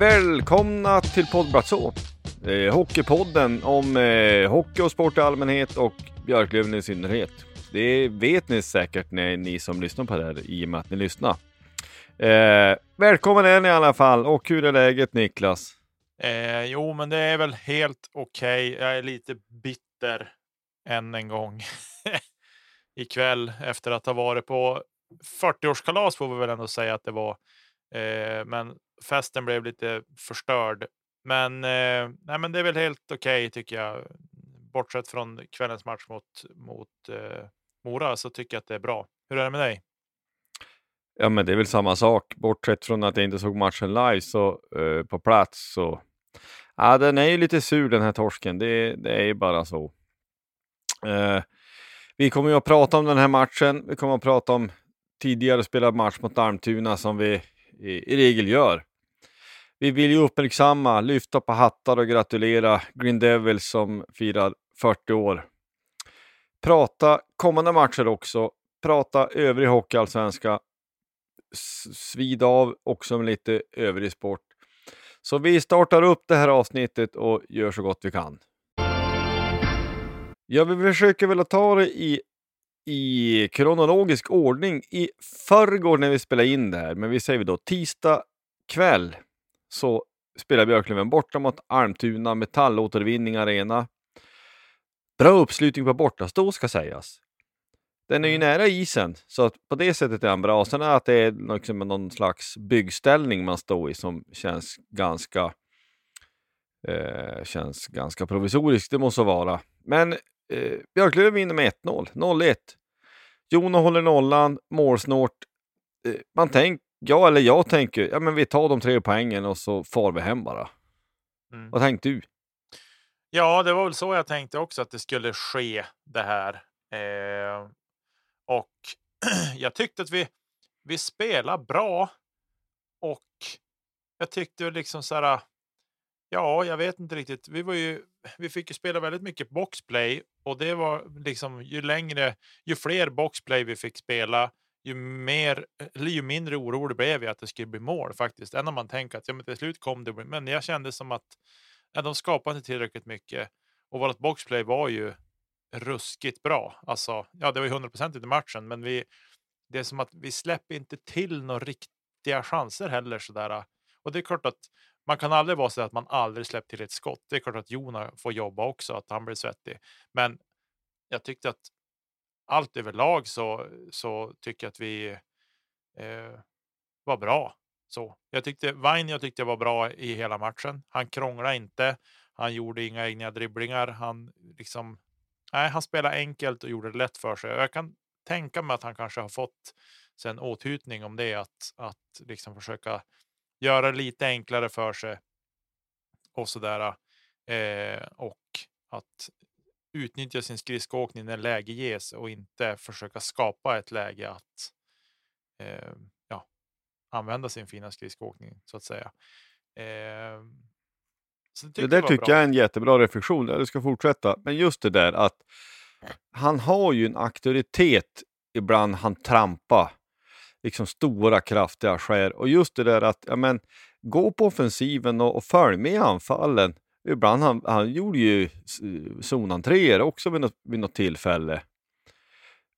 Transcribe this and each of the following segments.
Välkomna till Poddbratå. Eh, hockeypodden om eh, hockey och sport i allmänhet och Björklöven i synnerhet. Det vet ni säkert när ni som lyssnar på det här i och med att ni lyssnar. Eh, välkommen är ni i alla fall och hur är läget Niklas? Eh, jo, men det är väl helt okej. Jag är lite bitter än en gång ikväll efter att ha varit på 40-årskalas får vi väl ändå säga att det var. Eh, men festen blev lite förstörd. Men, eh, nej, men det är väl helt okej tycker jag. Bortsett från kvällens match mot, mot eh, Mora så tycker jag att det är bra. Hur är det med dig? Ja, men det är väl samma sak. Bortsett från att jag inte såg matchen live så eh, på plats så. Ja, den är ju lite sur den här torsken. Det, det är ju bara så. Eh, vi kommer ju att prata om den här matchen. Vi kommer att prata om tidigare spelad match mot Almtuna som vi i, i regel gör. Vi vill ju uppmärksamma, lyfta på hattar och gratulera Green Devils som firar 40 år. Prata kommande matcher också, prata övrig hockeyallsvenska, svida av också med lite övrig sport. Så vi startar upp det här avsnittet och gör så gott vi kan. Ja, vi försöker väl att ta det i, i kronologisk ordning. I förrgår när vi spelade in det här, men vi säger då tisdag kväll så spelar Björklöven borta mot Almtuna Metallåtervinning Arena. Bra uppslutning på bortastå ska sägas. Den är ju nära isen, så att på det sättet är den bra. Sen är att det är liksom någon slags byggställning man står i som känns ganska eh, känns ganska provisoriskt, det måste vara. Men eh, Björklöven vinner med 1-0, 0-1. Jono håller nollan, målsnålt. Eh, man tänker Ja, eller jag tänker, ja men vi tar de tre poängen och så far vi hem bara. Mm. Vad tänkte du? Ja, det var väl så jag tänkte också att det skulle ske det här. Eh, och jag tyckte att vi, vi spelar bra. Och jag tyckte liksom så här. Ja, jag vet inte riktigt. Vi var ju. Vi fick ju spela väldigt mycket boxplay och det var liksom ju längre, ju fler boxplay vi fick spela, ju mer eh, eller ju mindre orolig blev jag att det skulle bli mål faktiskt. Än om man tänker att ja, men till slut kom det. Men jag kände som att ja, de skapade inte tillräckligt mycket och vårt boxplay var ju ruskigt bra. Alltså, ja, det var ju 100% i matchen, men vi. Det är som att vi släpper inte till några riktiga chanser heller sådär. Och det är klart att man kan aldrig vara så att man aldrig släppt till ett skott. Det är klart att Jona får jobba också, att han blir svettig. Men jag tyckte att allt överlag så, så tycker jag att vi eh, var bra. Så jag tyckte Vain, jag tyckte var bra i hela matchen. Han krånglade inte. Han gjorde inga egna dribblingar. Han liksom. Nej, han spelade enkelt och gjorde det lätt för sig. Jag kan tänka mig att han kanske har fått sen åthutning om det att att liksom försöka göra det lite enklare för sig. Och så där. Eh, och att utnyttja sin skridskoåkning när läge ges och inte försöka skapa ett läge att eh, ja, använda sin fina skridskoåkning så att säga. Eh, så det där tycker bra. jag är en jättebra reflektion. Du ska fortsätta. Men just det där att han har ju en auktoritet ibland han trampar liksom stora kraftiga skär. Och just det där att ja, men, gå på offensiven och, och följ med anfallen. Ibland han, han gjorde ju zonentréer också vid något, vid något tillfälle.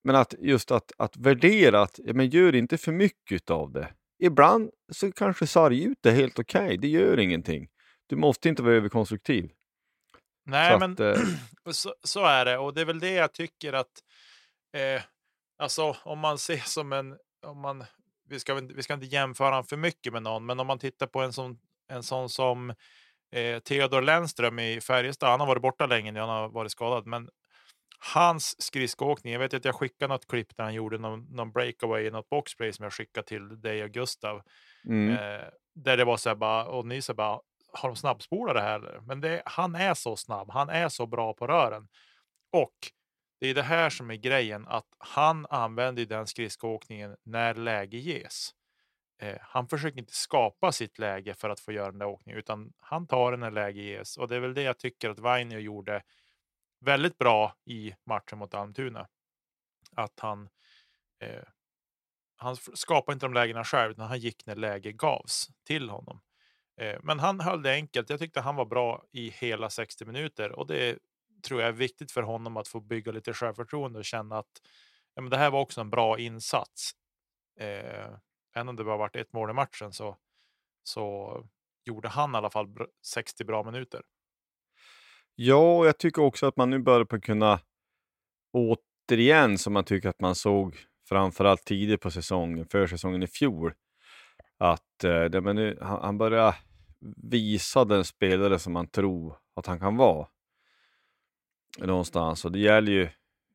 Men att just att, att värdera att ja, men gör inte för mycket av det. Ibland så kanske sarg ut är helt okej, okay. det gör ingenting. Du måste inte vara överkonstruktiv. Nej, så men att, eh... så, så, är det och det är väl det jag tycker att eh, alltså om man ser som en om man vi ska, vi ska inte jämföra honom för mycket med någon, men om man tittar på en sån, en sån som eh, Theodor Lennström i Färjestad. Han har varit borta länge nu, han har varit skadad, men hans skridskoåkning. Jag vet att jag skickade något klipp där han gjorde någon, någon breakaway i något boxplay som jag skickade till dig och Gustav. Mm. Eh, där det var så här bara, och ni så bara, har de snabbspolat det här? Men det, han är så snabb. Han är så bra på rören. Och det är det här som är grejen, att han använder den skridskoåkningen när läge ges. Eh, han försöker inte skapa sitt läge för att få göra den där åkningen, utan han tar den när läge ges. Och det är väl det jag tycker att Vainio gjorde väldigt bra i matchen mot Almtuna. Att han, eh, han skapade inte de lägena själv, utan han gick när läge gavs till honom. Eh, men han höll det enkelt. Jag tyckte han var bra i hela 60 minuter och det tror jag är viktigt för honom att få bygga lite självförtroende och känna att ja, men det här var också en bra insats. Eh, Även om det bara varit ett mål i matchen så, så gjorde han i alla fall 60 bra minuter. Ja, och jag tycker också att man nu börjar på kunna återigen som man tycker att man såg framförallt tidigt på säsongen, försäsongen i fjol, att eh, men nu, han, han börjar visa den spelare som man tror att han kan vara någonstans. Och det gäller ju,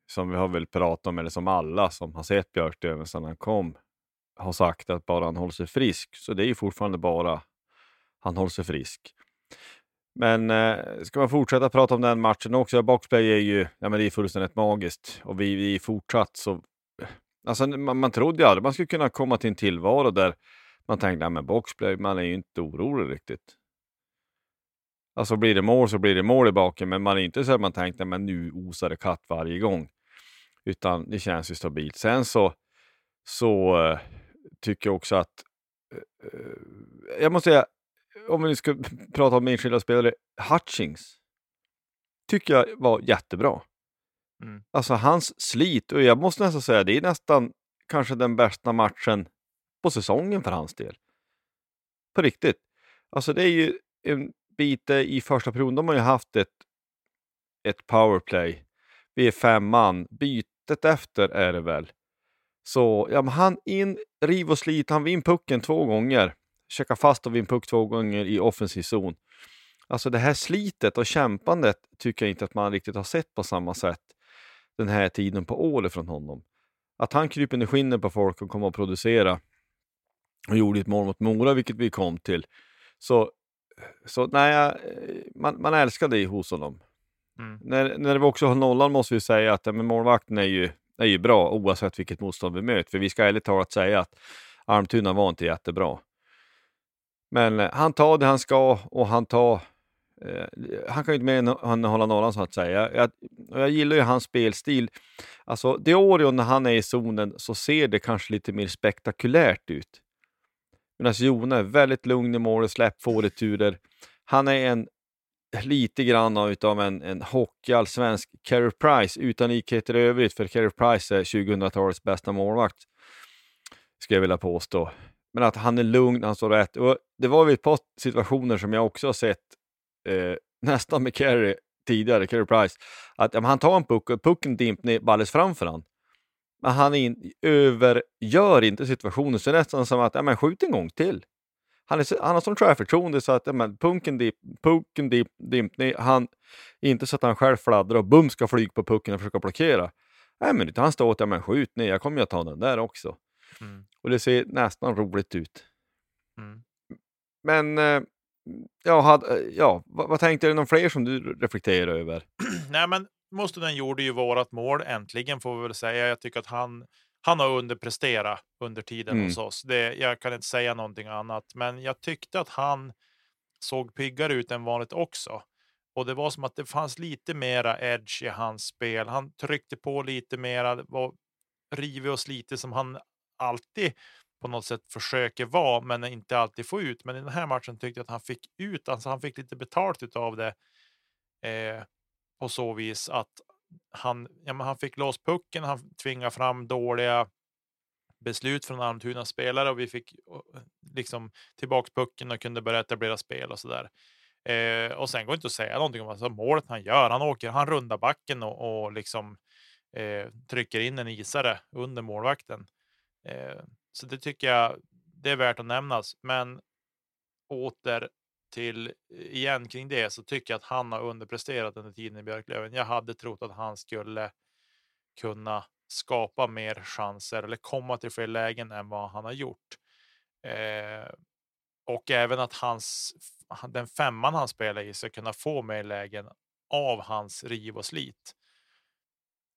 som vi har väl pratat om, eller som alla som har sett Björklöven sedan han kom, har sagt att bara han håller sig frisk. Så det är ju fortfarande bara han håller sig frisk. Men eh, ska man fortsätta prata om den matchen också? Boxplay är ju ja, men det är fullständigt magiskt och vi, vi är fortsatt så... Alltså, man, man trodde ju aldrig man skulle kunna komma till en tillvaro där man tänkte att boxplay, man är ju inte orolig riktigt. Alltså blir det mål så blir det mål i baken, men man är inte så att man tänkte men nu osar det katt varje gång. Utan det känns ju stabilt. Sen så, så eh, tycker också att, uh, jag måste säga, om vi ska prata om enskilda spelare, Hutchings tycker jag var jättebra. Mm. Alltså hans slit, och jag måste nästan säga det är nästan kanske den bästa matchen på säsongen för hans del. På riktigt. Alltså det är ju en bit i första perioden. De har ju haft ett, ett powerplay. Vi är fem man. Bytet efter är det väl. Så ja, men han in, riv och slit. Han vinner pucken två gånger. Checkar fast och vinner puck två gånger i offensiv zon. Alltså det här slitet och kämpandet tycker jag inte att man riktigt har sett på samma sätt den här tiden på året från honom. Att han kryper ner skinnet på folk och kommer att producera och gjorde ett mål mot Mora, vilket vi kom till. Så så nej, man, man älskar det hos honom. Mm. När, när vi också har nollan måste vi säga att men målvakten är ju, är ju bra oavsett vilket motstånd vi möter. För vi ska ärligt talat säga att Almtuna var inte jättebra. Men eh, han tar det han ska och han tar eh, han kan ju inte mer än hålla nollan så att säga. Jag, jag gillar ju hans spelstil. Alltså, Diorion när han är i zonen så ser det kanske lite mer spektakulärt ut. Medan alltså, Jona är väldigt lugn i målet, släpp få returer. Han är en lite grann av en, en hockeyallsvensk Carey Price utan likheter i övrigt, för Carey Price är 2000-talets bästa målvakt, skulle jag vilja påstå. Men att han är lugn, han står rätt. Och det var vid ett par situationer som jag också har sett eh, nästan med Carey tidigare, Carey Price, att ja, han tar en puck och pucken dimper ner alldeles framför honom. Men han in, övergör inte situationen, så det är nästan som att, ja men skjut en gång till. Han, är, han har sån självförtroende så att men, punken, dip, punken dip, dimpning, han, inte så att han själv fladdrar och bum ska flyga på pucken och försöka blockera. Nej men han står åt, ja men skjut ner, jag kommer ju att ta den där också. Mm. Och det ser nästan roligt ut. Mm. Men, ja, had, ja vad, vad tänkte du, någon fler som du reflekterar över? Nej men Mustonen gjorde ju vårat mål äntligen får vi väl säga. Jag tycker att han, han har underpresterat under tiden Mm. hos oss. Det, jag kan inte säga någonting annat, men jag tyckte att han såg piggare ut än vanligt också. Och det var som att det fanns lite mera edge i hans spel. Han tryckte på lite mera, var rivig och slitig som han alltid på något sätt försöker vara, men inte alltid få ut. Men i den här matchen tyckte jag att han fick ut, alltså han fick lite betalt utav det. Eh, på så vis att han, ja, men han fick loss pucken, han tvingade fram dåliga beslut från Almtunas spelare och vi fick liksom tillbaks pucken och kunde börja etablera spel och sådär. Eh, och sen går det inte att säga någonting om alltså, målet han gör. Han åker, han rundar backen och, och liksom eh, trycker in en isare under målvakten. Eh, så det tycker jag det är värt att nämnas. Men åter till eh, igen kring det så tycker jag att han har underpresterat under tiden i Björklöven. Jag hade trott att han skulle kunna skapa mer chanser eller komma till fler lägen än vad han har gjort. Eh, och även att hans, den femman han spelar i ska kunna få mer lägen av hans riv och slit.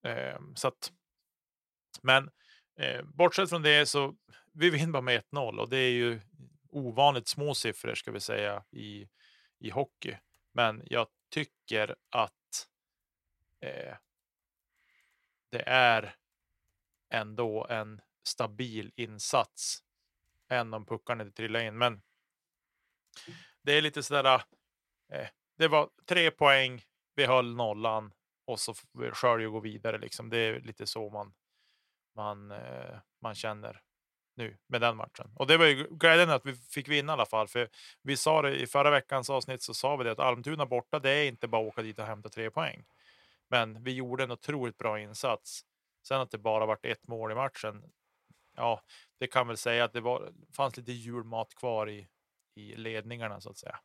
Eh, så att, men eh, bortsett från det så vi vinner bara med 1-0 och det är ju ovanligt små siffror ska vi säga i, i hockey. Men jag tycker att eh, det är ändå en stabil insats. Än om puckarna inte trillar in. Men det är lite sådär. Eh, det var tre poäng. Vi höll nollan och så sköljer och gå vidare. Liksom. Det är lite så man man, eh, man känner nu med den matchen. Och det var ju glädjande att vi fick vinna i alla fall. För vi sa det i förra veckans avsnitt så sa vi det att Almtuna borta, det är inte bara att åka dit och hämta tre poäng. Men vi gjorde en otroligt bra insats. Sen att det bara varit ett mål i matchen. Ja, det kan väl säga att det var, fanns lite julmat kvar i, i ledningarna så att säga.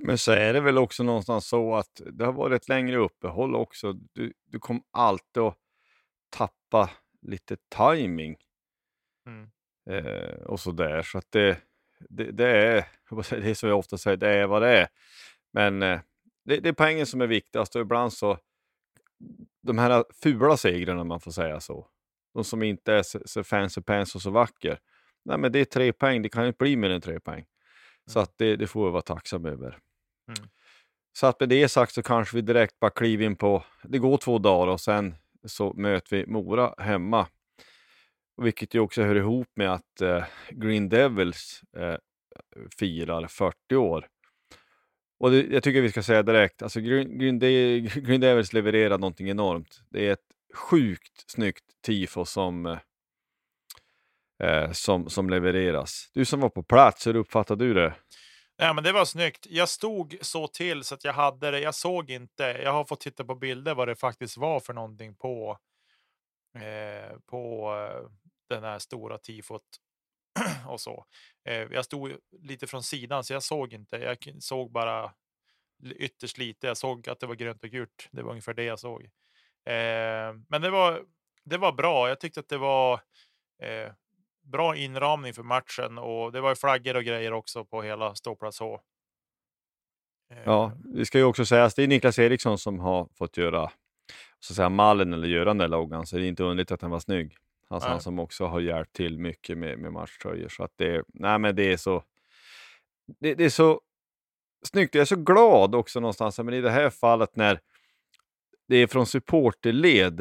Men så är det väl också någonstans så att det har varit ett längre uppehåll också. Du, du kommer alltid att tappa lite timing Mm. eh, och så där. Så att det, det, det är, det är som jag ofta säger, det är vad det är. Men eh, det, det är poängen som är viktigast och ibland så de här fula segrarna, om man får säga så. De som inte är så, så fancy pants och så vacker. Nej, men det är tre poäng. Det kan inte bli mer än tre poäng. Så att det, det får vi vara tacksam över. Mm. Så att med det sagt så kanske vi direkt bara kliver in på, det går två dagar och sen så möter vi Mora hemma. Vilket ju också hör ihop med att eh, Green Devils eh, firar 40 år. Och det, jag tycker vi ska säga direkt, alltså Green, Green, De Green Devils levererar någonting enormt. Det är ett sjukt snyggt tifo som, eh, eh som, som levereras. Du som var på plats, hur uppfattade du det? Ja, men det var snyggt. Jag stod så till så att jag hade det. Jag såg inte. Jag har fått titta på bilder vad det faktiskt var för någonting på. Eh, på eh, den här stora tifot och så. Eh, jag stod lite från sidan så jag såg inte. Jag såg bara ytterst lite. Jag såg att det var grönt och gult. Det var ungefär det jag såg. Eh, men det var. Det var bra. Jag tyckte att det var. Eh, bra inramning för matchen och det var ju flaggor och grejer också på hela ståplats H. Ja, det ska ju också sägas, det är Niklas Eriksson som har fått göra så att säga, mallen eller göra den där loggan, så det är inte underligt att den var snygg. Alltså han som också har hjälpt till mycket med, med matchtröjor. Så att det, nej men det är så, det, det är så snyggt. Jag är så glad också någonstans, men i det här fallet när det är från supporterled,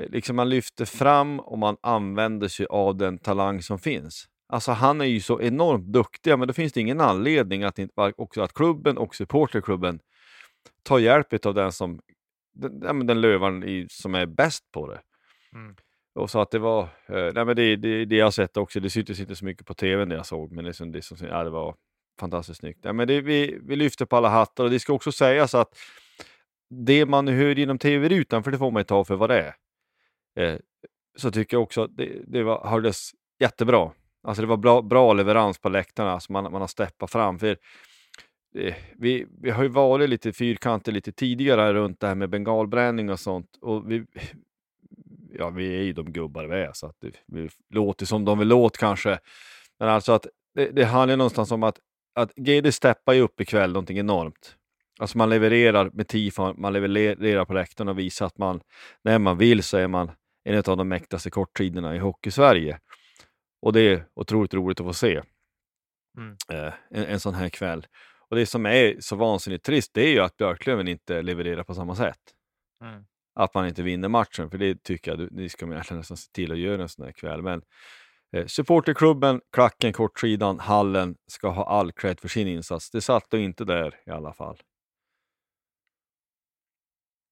eh, liksom man lyfter fram och man använder sig av den talang som finns. Alltså han är ju så enormt duktig, men då finns det ingen anledning att, inte, också att klubben och supporterklubben tar hjälp av den som den, den lövaren i, som är bäst på det. Mm. Och så att det var, eh, nej men det, det, det jag har sett också, det syntes inte så mycket på tv det jag såg, men det, det, som, ja, det var fantastiskt snyggt. Nej, men det, vi, vi lyfter på alla hattar och det ska också sägas att det man hör genom tv-rutan, för det får man ju ta för vad det är, eh, så tycker jag också att det, det var, hördes jättebra. Alltså det var bra, bra leverans på läktarna, alltså man, man har steppat fram. För eh, vi, vi har ju varit lite fyrkanter lite tidigare runt det här med bengalbränning och sånt. Och vi, ja, vi är ju de gubbar vi är, så att det, vi låter som de vill låta kanske. Men alltså att det, det handlar någonstans om att, att GD steppar ju upp ikväll någonting enormt. Alltså man levererar med tifon, man levererar på läktaren och visar att man, när man vill så är man en av de mäktigaste kortsidorna i Hockey-Sverige. Och det är otroligt roligt att få se Mm. eh, en, en sån här kväll. Och det som är så vansinnigt trist, det är ju att Björklöven inte levererar på samma sätt. Mm. Att man inte vinner matchen, för det tycker jag det ska man nästan se till att göra en sån här kväll. Men eh, supporterklubben, klacken, kortsidan, hallen ska ha all cred för sin insats. Det satt då inte där i alla fall.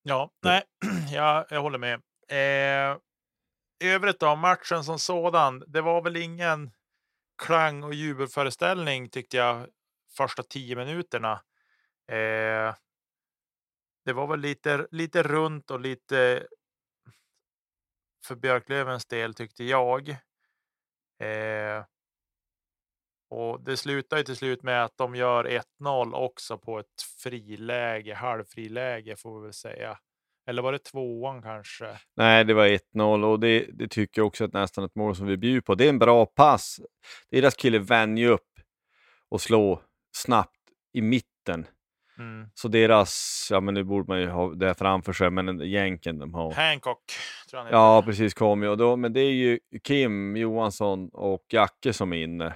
Ja, nej, jag, jag håller med. Eh, övrigt då, matchen som sådan. Det var väl ingen klang och jubelföreställning tyckte jag första tio minuterna. Eh, det var väl lite, lite runt och lite för Björklövens del tyckte jag. Eh, och det slutar ju till slut med att de gör 1-0 också på ett friläge, halvfriläge får vi väl säga. Eller var det tvåan kanske? Nej, det var 1-0 och det, det tycker jag också att nästan ett mål som vi bjuder på. Det är en bra pass. Deras kille vänjer upp och slår snabbt i mitten. Mm. Så deras, ja men nu borde man ju ha det framför sig, men jänken de har. Hancock tror jag han. Ja, precis kom ju. Och då, men det är ju Kim Johansson och Jacke som är inne.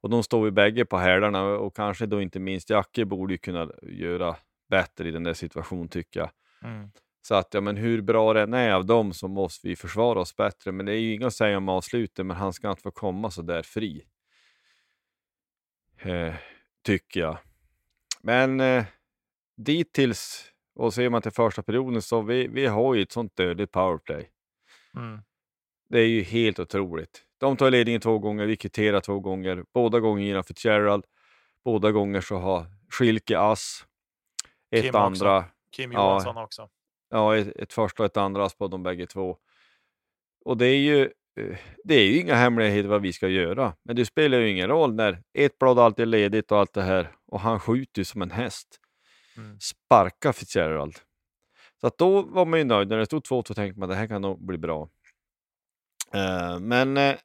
Och de står ju bägge på hälarna och kanske då inte minst Jacke borde ju kunna göra bättre i den där situationen tycker jag. Mm. Så att ja, men hur bra den är av dem så måste vi försvara oss bättre. Men det är ju inget att säga om avslutet, men han ska inte få komma så där fri. Eh, tycker jag. Men eh, dittills, och ser man till första perioden, så vi, vi har ju ett sånt dödligt powerplay. Mm. Det är ju helt otroligt. De tar ledningen två gånger, vi kvitterar två gånger. Båda gånger genom Fitzgerald. Båda gånger så har Schilke ass. Ett Kim också. andra. Kim Ja. Johansson också. Ja, ett, ett första och ett andra ass på de bägge två. Och det är ju det är ju inga hemligheter vad vi ska göra. Men det spelar ju ingen roll när ett blad alltid är ledigt och allt det här. Och han skjuter ju som en häst. Mm. Sparka Fitzgerald. Så att då var man ju nöjd. När det stod 2-2 tänkte man det här kan nog bli bra. Eh, men eh,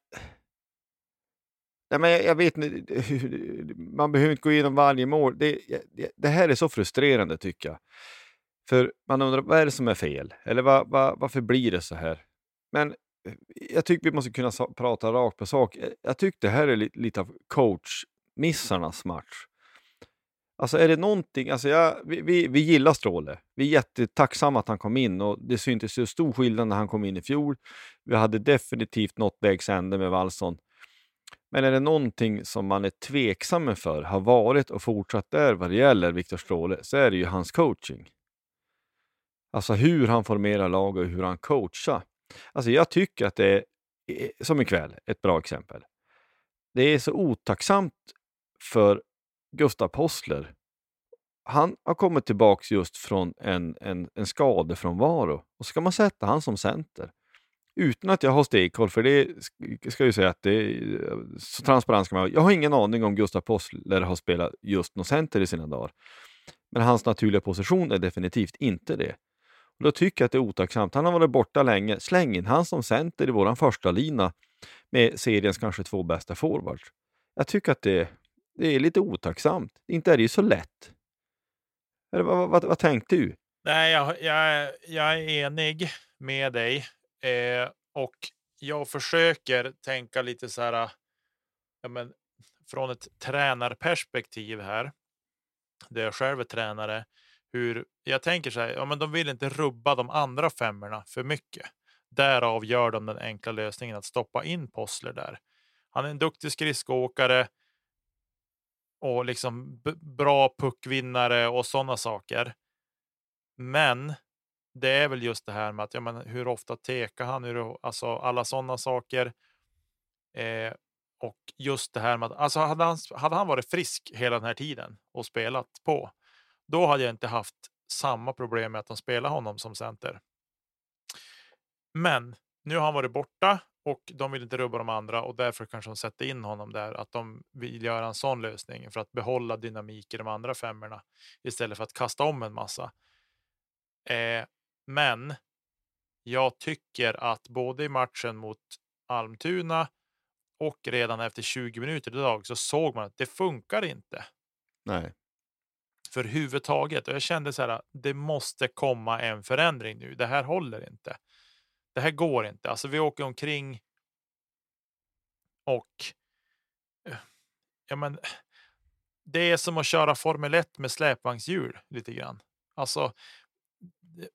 Nej, men jag, jag vet inte, man behöver inte gå igenom varje mål. Det, det, det här är så frustrerande tycker jag. För man undrar, vad är det som är fel? Eller vad, vad, varför blir det så här? Men Eh, jag tycker vi måste kunna prata rakt på sak. Eh, jag tycker det här är lite, lite av coachmissarnas match. Alltså är det någonting, alltså jag, vi, vi, vi gillar Stråle. Vi är jättetacksamma att han kom in och det syntes ju stor skillnad när han kom in i fjol. Vi hade definitivt nått vägs ände med Wallson. Men är det någonting som man är tveksam för, har varit och fortsatt är vad det gäller Viktor Stråle, så är det ju hans coaching. Alltså hur han formerar lag och hur han coachar. Alltså jag tycker att det är, som ikväll, ett bra exempel. Det är så otacksamt för Gustav Possler. Han har kommit tillbaks just från en, en, en skadefrånvaro och så ska man sätta han som center. Utan att jag har stenkoll, för det ska jag ju säga att det är så transparent ska man vara. Jag har ingen aning om Gustav Possler har spelat just någon center i sina dagar. Men hans naturliga position är definitivt inte det. Då tycker jag att det är otacksamt. Han har varit borta länge. Släng in han som center i vår första lina med seriens kanske två bästa forwards. Jag tycker att det, det är lite otacksamt. Inte är det ju så lätt. Eller vad, vad, vad tänkte du? Nej, jag, jag, jag är enig med dig eh, och jag försöker tänka lite så här. Ja, men från ett tränarperspektiv här. Där jag själv är tränare. Hur jag tänker så här. Ja, men de vill inte rubba de andra femmorna för mycket. Därav gör de den enkla lösningen att stoppa in Possler där. Han är en duktig skridskoåkare. Och liksom bra puckvinnare och sådana saker. Men det är väl just det här med att ja, men hur ofta tekar han? Hur, alltså alla sådana saker. Eh, och just det här med att alltså hade, han, hade han varit frisk hela den här tiden och spelat på, då hade jag inte haft samma problem med att de spelar honom som center. Men nu har han varit borta och de vill inte rubba de andra och därför kanske de sätter in honom där. Att de vill göra en sån lösning för att behålla dynamik i de andra femmorna istället för att kasta om en massa. Eh, men jag tycker att både i matchen mot Almtuna och redan efter 20 minuter idag så såg man att det funkar inte. Nej för huvud taget, Och jag kände så här, det måste komma en förändring nu. Det här håller inte. Det här går inte. Alltså vi åker omkring och eh, ja, men det är som att köra Formel 1 med släpvagnshjul lite grann. Alltså,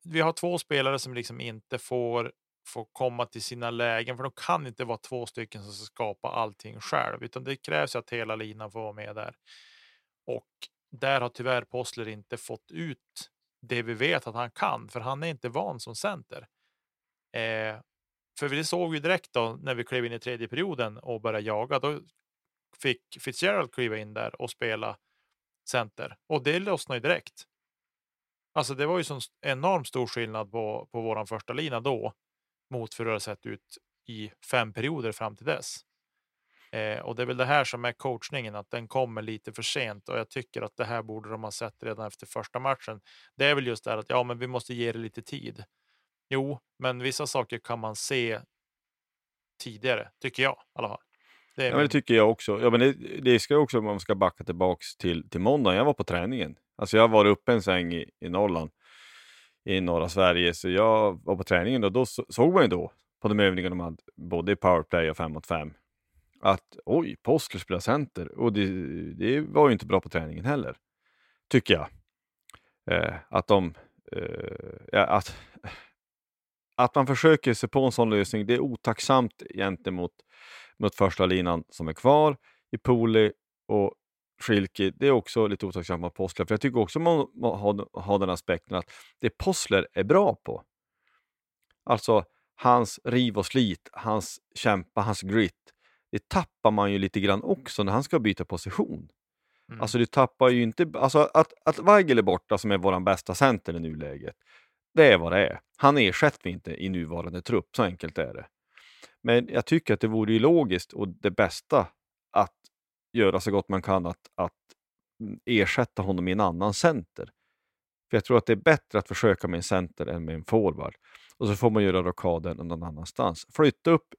vi har två spelare som liksom inte får få komma till sina lägen, för de kan inte vara två stycken som ska skapa allting själv, utan det krävs att hela linan får vara med där. Och där har tyvärr Possler inte fått ut det vi vet att han kan, för han är inte van som center. Eh, för vi såg ju direkt då när vi klev in i tredje perioden och började jaga. Då fick Fitzgerald kliva in där och spela center och det lossnade direkt. Alltså, det var ju en enormt stor skillnad på, på våran första lina då mot hur det sett ut i fem perioder fram till dess. Eh, och det är väl det här som är coachningen, att den kommer lite för sent och jag tycker att det här borde de ha sett redan efter första matchen. Det är väl just det här att ja, men vi måste ge det lite tid. Jo, men vissa saker kan man se tidigare, tycker jag i alla fall. Det, ja, men det tycker jag också. Ja, men det, det ska också, om man ska backa tillbaks till, till måndagen. Jag var på träningen. Alltså jag var uppe en sväng i, i Norrland, i norra Sverige, så jag var på träningen och då såg man ju då på de övningar de hade, både i powerplay och 5 mot 5, att oj, Postler spelar center. Och det, det, var ju inte bra på träningen heller, tycker jag. Eh, att de... Eh, att, att man försöker sig på en sån lösning, det är otacksamt gentemot mot första linan som är kvar i Poli och Schilke. Det är också lite otacksamt mot Possler, för jag tycker också man har, har den aspekten att det Possler är bra på, alltså hans riv och slit, hans kämpa, hans grit, det tappar man ju lite grann också när han ska byta position. Mm. Alltså du tappar ju inte, alltså att, att Weigel är borta som är vår bästa center i nuläget, det är vad det är. Han ersätter vi inte i nuvarande trupp, så enkelt är det. Men jag tycker att det vore ju logiskt och det bästa att göra så gott man kan att, att ersätta honom i en annan center. För jag tror att det är bättre att försöka med en center än med en forward. Och så får man göra rockaden någon annanstans. Flytta upp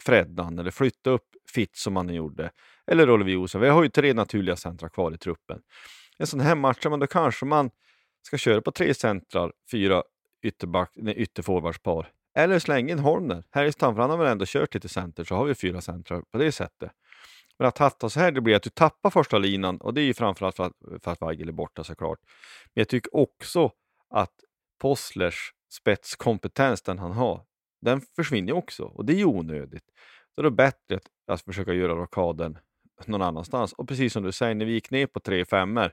Freddan eller flytta upp Fitz som han gjorde. Eller Oliver Josef, Vi har ju tre naturliga centra kvar i truppen. En sån här match, då kanske man ska köra på tre centrar, fyra ytterback, nej, ytterforwardspar. Eller slänga in Holmner. Härjestam, för han har väl ändå kört lite center, så har vi fyra centrar på det sättet. Men att hatta så här, det blir att du tappar första linan och det är ju framförallt för att, för att Weigel är borta såklart. Men jag tycker också att Posslers spetskompetens, den han har, den försvinner också och det är ju onödigt. Då är det bättre att, att försöka göra rockaden någon annanstans. Och precis som du säger, när vi gick ner på tre femmor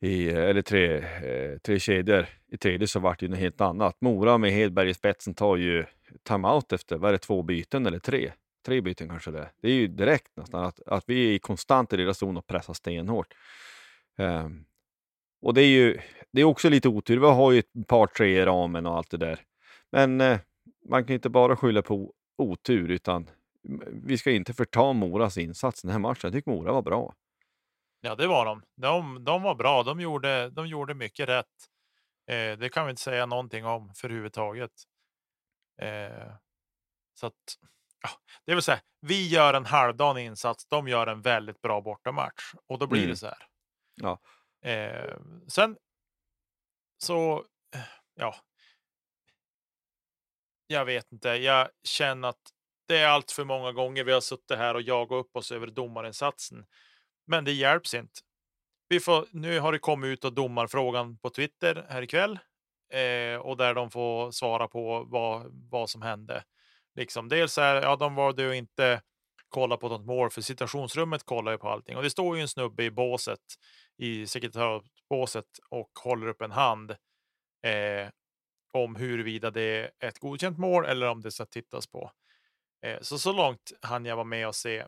i, eller tre, eh, tre kedjor i tredje så vart det ju något helt annat. Mora med Hedberg i spetsen tar ju timeout efter, vad är det, två byten eller tre? Tre byten kanske det är. Det är ju direkt nästan att, att vi är konstant i deras zon och pressar stenhårt. Um, och det är ju det är också lite otur. Vi har ju ett par tre i ramen och allt det där. Men eh, man kan inte bara skylla på otur utan vi ska inte förta Moras insats den här matchen. Jag tycker Mora var bra. Ja, det var de. De, de var bra. De gjorde, de gjorde mycket rätt. Eh, det kan vi inte säga någonting om för överhuvudtaget. Eh, så att ja, det vill säga, vi gör en halvdan insats. De gör en väldigt bra bortamatch och då blir mm. det så här. Ja. Eh, sen så, ja. Jag vet inte. Jag känner att det är allt för många gånger vi har suttit här och jagat upp oss över domarinsatsen. Men det hjälps inte. Vi får, nu har det kommit ut och domarfrågan på Twitter här ikväll eh, och där de får svara på vad, vad som hände. Liksom, dels är ja, de valde ju inte kolla på något mål för situationsrummet kollar ju på allting och det står ju en snubbe i båset i sekretariatbåset och håller upp en hand eh, om huruvida det är ett godkänt mål eller om det ska tittas på. Eh, så så långt hann jag vara med och se.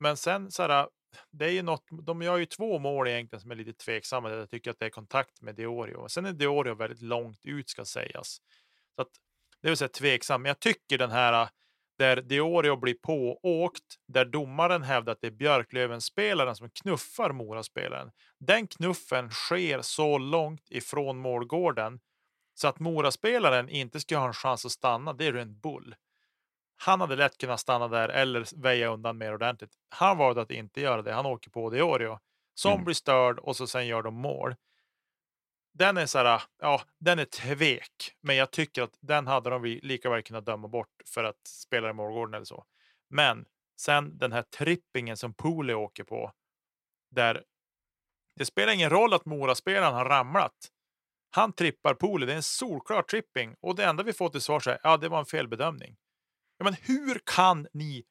Men sen så här, det är ju något, de gör ju två mål egentligen som är lite tveksamma. Jag tycker att det är kontakt med Diorio. Sen är Diorio väldigt långt ut ska sägas. Så att, det vill säga tveksam. Men jag tycker den här där Diorio blir pååkt, där domaren hävdar att det är Björklöven-spelaren som knuffar Moraspelaren. Den knuffen sker så långt ifrån målgården så att Moraspelaren inte ska ha en chans att stanna. Det är en bull. Han hade lätt kunnat stanna där eller väja undan mer ordentligt. Han valde att inte göra det. Han åker på Diorio som Mm. blir störd och så sen gör de mål. Den är så här, ja, den är tvek, men jag tycker att den hade de lika väl kunnat döma bort för att spela i målgården eller så. Men sen den här trippingen som Pooley åker på, där det spelar ingen roll att Moraspelaren har ramlat. Han trippar poolen, det är en solklar tripping och det enda vi får till svar är ja, det var en felbedömning. Ja, men hur kan ni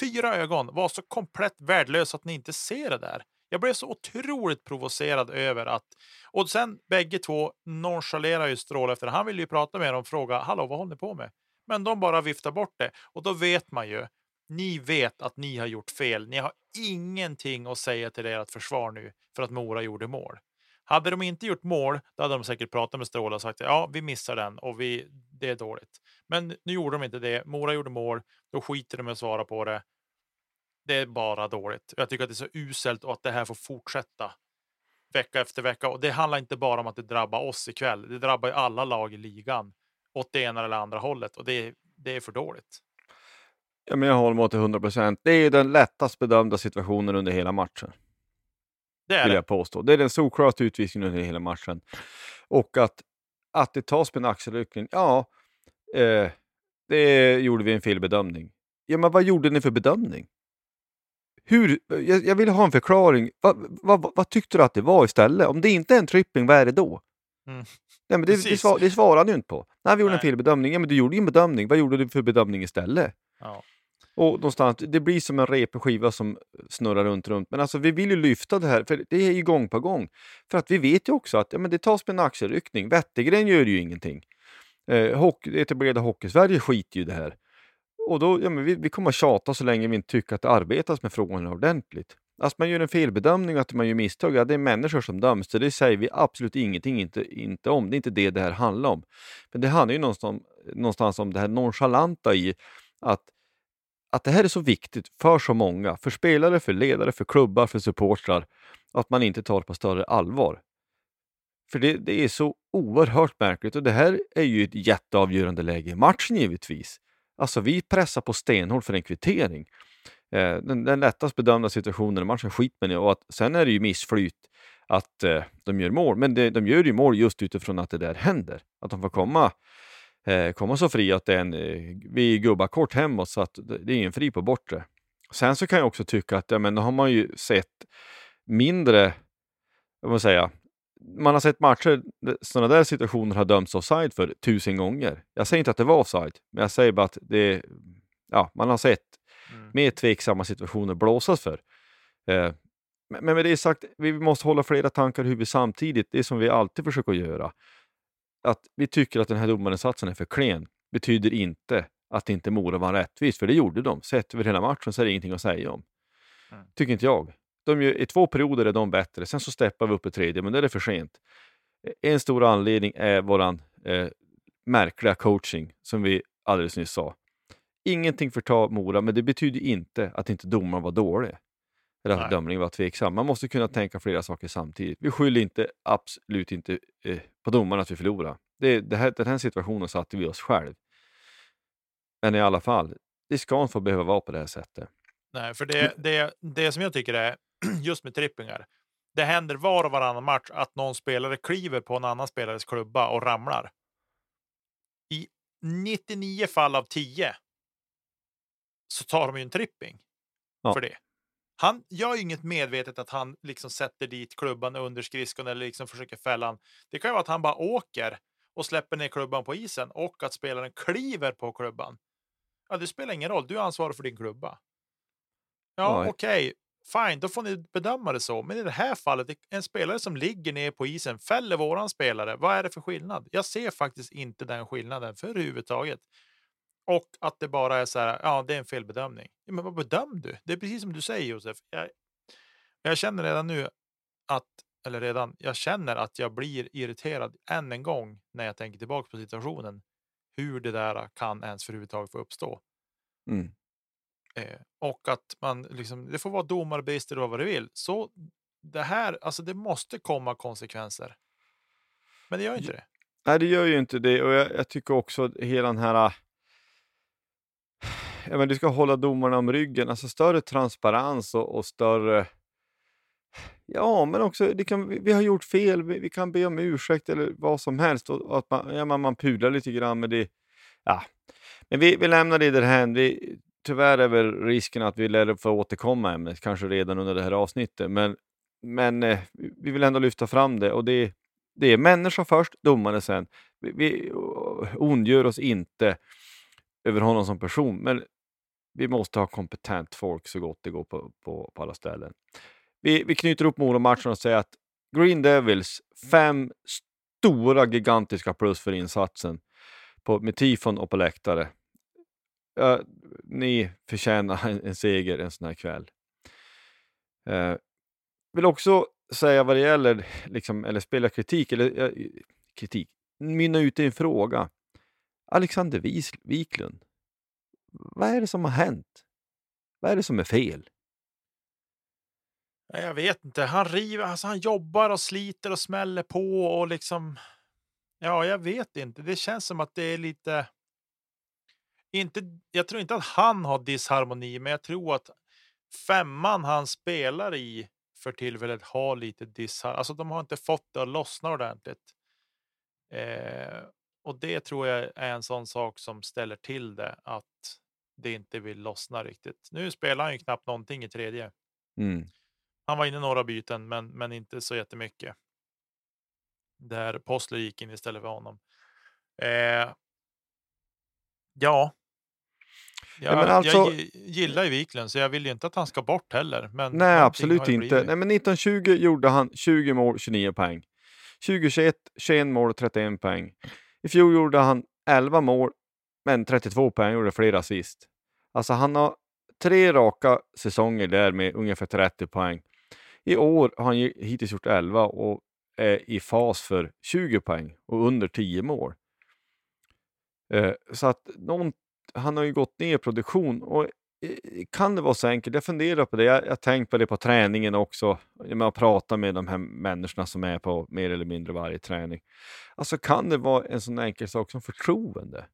fyra ögon vara så komplett värdelösa att ni inte ser det där? Jag blev så otroligt provocerad över att och sen bägge två nonchalerar ju Strål efter. Han vill ju prata med dem och fråga hallå, vad håller ni på med? Men de bara viftar bort det och då vet man ju. Ni vet att ni har gjort fel. Ni har ingenting att säga till ert försvar nu för att Mora gjorde mål. Hade de inte gjort mål, då hade de säkert pratat med Stråle och sagt ja, vi missar den och vi, det är dåligt. Men nu gjorde de inte det. Mora gjorde mål, då skiter de med att svara på det. Det är bara dåligt. Jag tycker att det är så uselt och att det här får fortsätta vecka efter vecka. Och det handlar inte bara om att det drabbar oss ikväll. Det drabbar ju alla lag i ligan åt det ena eller andra hållet och det, är- det är för dåligt. Ja, men jag håller med till 100 procent. Det är den lättast bedömda situationen under hela matchen. Det är vill det. jag påstå. Det är den solklaraste utvisningen under hela matchen. Och att, att det tas med en axelryckning, ja, eh, det gjorde vi en felbedömning. Ja, men vad gjorde ni för bedömning? Hur, jag, jag vill ha en förklaring. Vad, vad, vad, vad tyckte du att det var istället? Om det inte är en tripping, vad är det då? Mm. Nej, men det, det, svar, det svarade du inte på. Nej, vi gjorde en Nej. felbedömning. Ja, men du gjorde ju en bedömning. Vad gjorde du för bedömning istället? Ja. Och någonstans, det blir som en repig skiva som snurrar runt, runt. Men alltså vi vill ju lyfta det här, för det är ju gång på gång. För att vi vet ju också att ja, men det tas med en axelryckning. Wettergren gör ju ingenting. Eh, hockey, etablerade Hockeysverige skiter ju i det här. Och då, ja, men vi, vi kommer tjata så länge vi inte tycker att det arbetas med frågorna ordentligt. Att man gör en felbedömning och att man gör misstag, ja, det är människor som döms. Så det säger vi absolut ingenting inte, inte om. Det är inte det det här handlar om. Men det handlar ju någonstans, någonstans om det här nonchalanta i att att det här är så viktigt för så många, för spelare, för ledare, för klubbar, för supportrar, att man inte tar det på större allvar. För det, det är så oerhört märkligt och det här är ju ett jätteavgörande läge i matchen givetvis. Alltså vi pressar på stenhårt för en kvittering. Eh, den, den lättast bedömda situationen i matchen skit med det och att sen är det ju missflyt att eh, de gör mål, men det, de gör ju mål just utifrån att det där händer. Att de får komma komma så fri att det är en, eh, vi gubbar kort hemåt så att det är en fri på bortre. Sen så kan jag också tycka att ja, men då har man ju sett mindre, vad man säga, man har sett matcher, sådana där situationer har dömts offside för tusen gånger. Jag säger inte att det var offside, men jag säger bara att det, ja, man har sett Mm. mer tveksamma situationer blåsas för. Eh, men med det sagt, vi måste hålla flera tankar i huvudet samtidigt, det som vi alltid försöker göra. Att vi tycker att den här domarinsatsen är för klen betyder inte att inte Mora var rättvis, för det gjorde de. Sett över hela matchen så är det ingenting att säga om. Mm. Tycker inte jag. De gör, I två perioder är de bättre, sen så steppar vi upp i tredje, men då är det för sent. En stor anledning är våran eh, märkliga coaching, som vi alldeles nyss sa. Ingenting förtar Mora, men det betyder inte att inte domaren var dålig. Eller att Nej. dömningen var tveksam. Man måste kunna tänka flera saker samtidigt. Vi skyller inte, absolut inte eh, på domaren att vi förlorar. Det, det här, den här situationen satte vi oss själv. Men i alla fall, det ska inte få behöva vara på det här sättet. Nej, för det, det, det som jag tycker är just med trippingar. Det händer var och varannan match att någon spelare kliver på en annan spelares klubba och ramlar. I 99 fall av 10 så tar de ju en tripping Ja. för det. Han gör ju inget medvetet att han liksom sätter dit klubban under skridskon eller liksom försöker fälla han. Det kan ju vara att han bara åker och släpper ner klubban på isen och att spelaren kliver på klubban. Ja, det spelar ingen roll. Du är ansvarig för din klubba. Ja, okej. Fine, då får ni bedöma det så. Men i det här fallet, en spelare som ligger ner på isen fäller våran spelare. Vad är det för skillnad? Jag ser faktiskt inte den skillnaden för överhuvudtaget. Och att det bara är så här, ja, det är en felbedömning. Ja, men vad bedöm du? Det är precis som du säger Josef. Jag, jag känner redan nu att, eller redan, jag känner att jag blir irriterad än en gång när jag tänker tillbaka på situationen. Hur det där kan ens för överhuvudtaget få uppstå. Mm. Eh, och att man liksom, det får vara domarbrister och vad det vill. Så det här, alltså det måste komma konsekvenser. Men det gör inte det. Nej, det gör ju inte det. Och jag, jag tycker också att hela den här... Ja, men du ska hålla domarna om ryggen. Alltså större transparens och, och större... Ja, men också det kan, vi, vi har gjort fel, vi, vi, kan be om ursäkt eller vad som helst. Och, och att man, ja, man, man pudlar lite grann med det. Ja. Men vi, vi lämnar det därhän. Vi, tyvärr är väl risken att vi lär få återkomma ämnet, kanske redan under det här avsnittet. Men, men eh, vi vill ändå lyfta fram det och det, det är människa först, domare sen. Vi, vi ondgör oss inte över honom som person, men vi måste ha kompetent folk så gott det går på, på, på alla ställen. Vi, vi knyter upp Mora-matchen och säger att Green Devils, fem stora gigantiska plus för insatsen på, med tifon och på läktare. Uh, ni förtjänar en, en, seger en sån här kväll. Uh, vill också säga vad det gäller, liksom, eller spela kritik, eller uh, kritik, mynna ut i en fråga. Alexander Wiklund, vad är det som har hänt? Vad är det som är fel? Jag vet inte. Han river, alltså han jobbar och sliter och smäller på och liksom. Ja, jag vet inte. Det känns som att det är lite. Inte, jag tror inte att han har disharmoni, men jag tror att femman han spelar i för tillfället har lite disharmoni. Alltså, de har inte fått det att lossna ordentligt. Eh, och det tror jag är en sån sak som ställer till det att det inte vill lossna riktigt. Nu spelar han ju knappt någonting i tredje. Mm. Han var inne några byten, men, men inte så jättemycket. Där Postler gick in istället för honom. Eh, ja. Jag, ja, alltså, jag gillar ju Wiklund, så jag vill ju inte att han ska bort heller. Men nej, absolut inte. Nej, men 1920 gjorde han 20 mål, 29 poäng. 2021 21 mål och 31 poäng. I fjol gjorde han 11 mål, men 32 poäng, gjorde flera assist. Alltså han har tre raka säsonger där med ungefär 30 poäng. I år har han hittills gjort 11 och är i fas för 20 poäng och under 10 mål. Eh, så att någon, han har ju gått ner i produktion och Eh, kan det vara så enkelt? Jag funderar på det. Jag har tänkt på det på träningen också. Jag pratar med de här människorna som är på mer eller mindre varje träning. Alltså kan det vara en sån enkel sak som förtroende?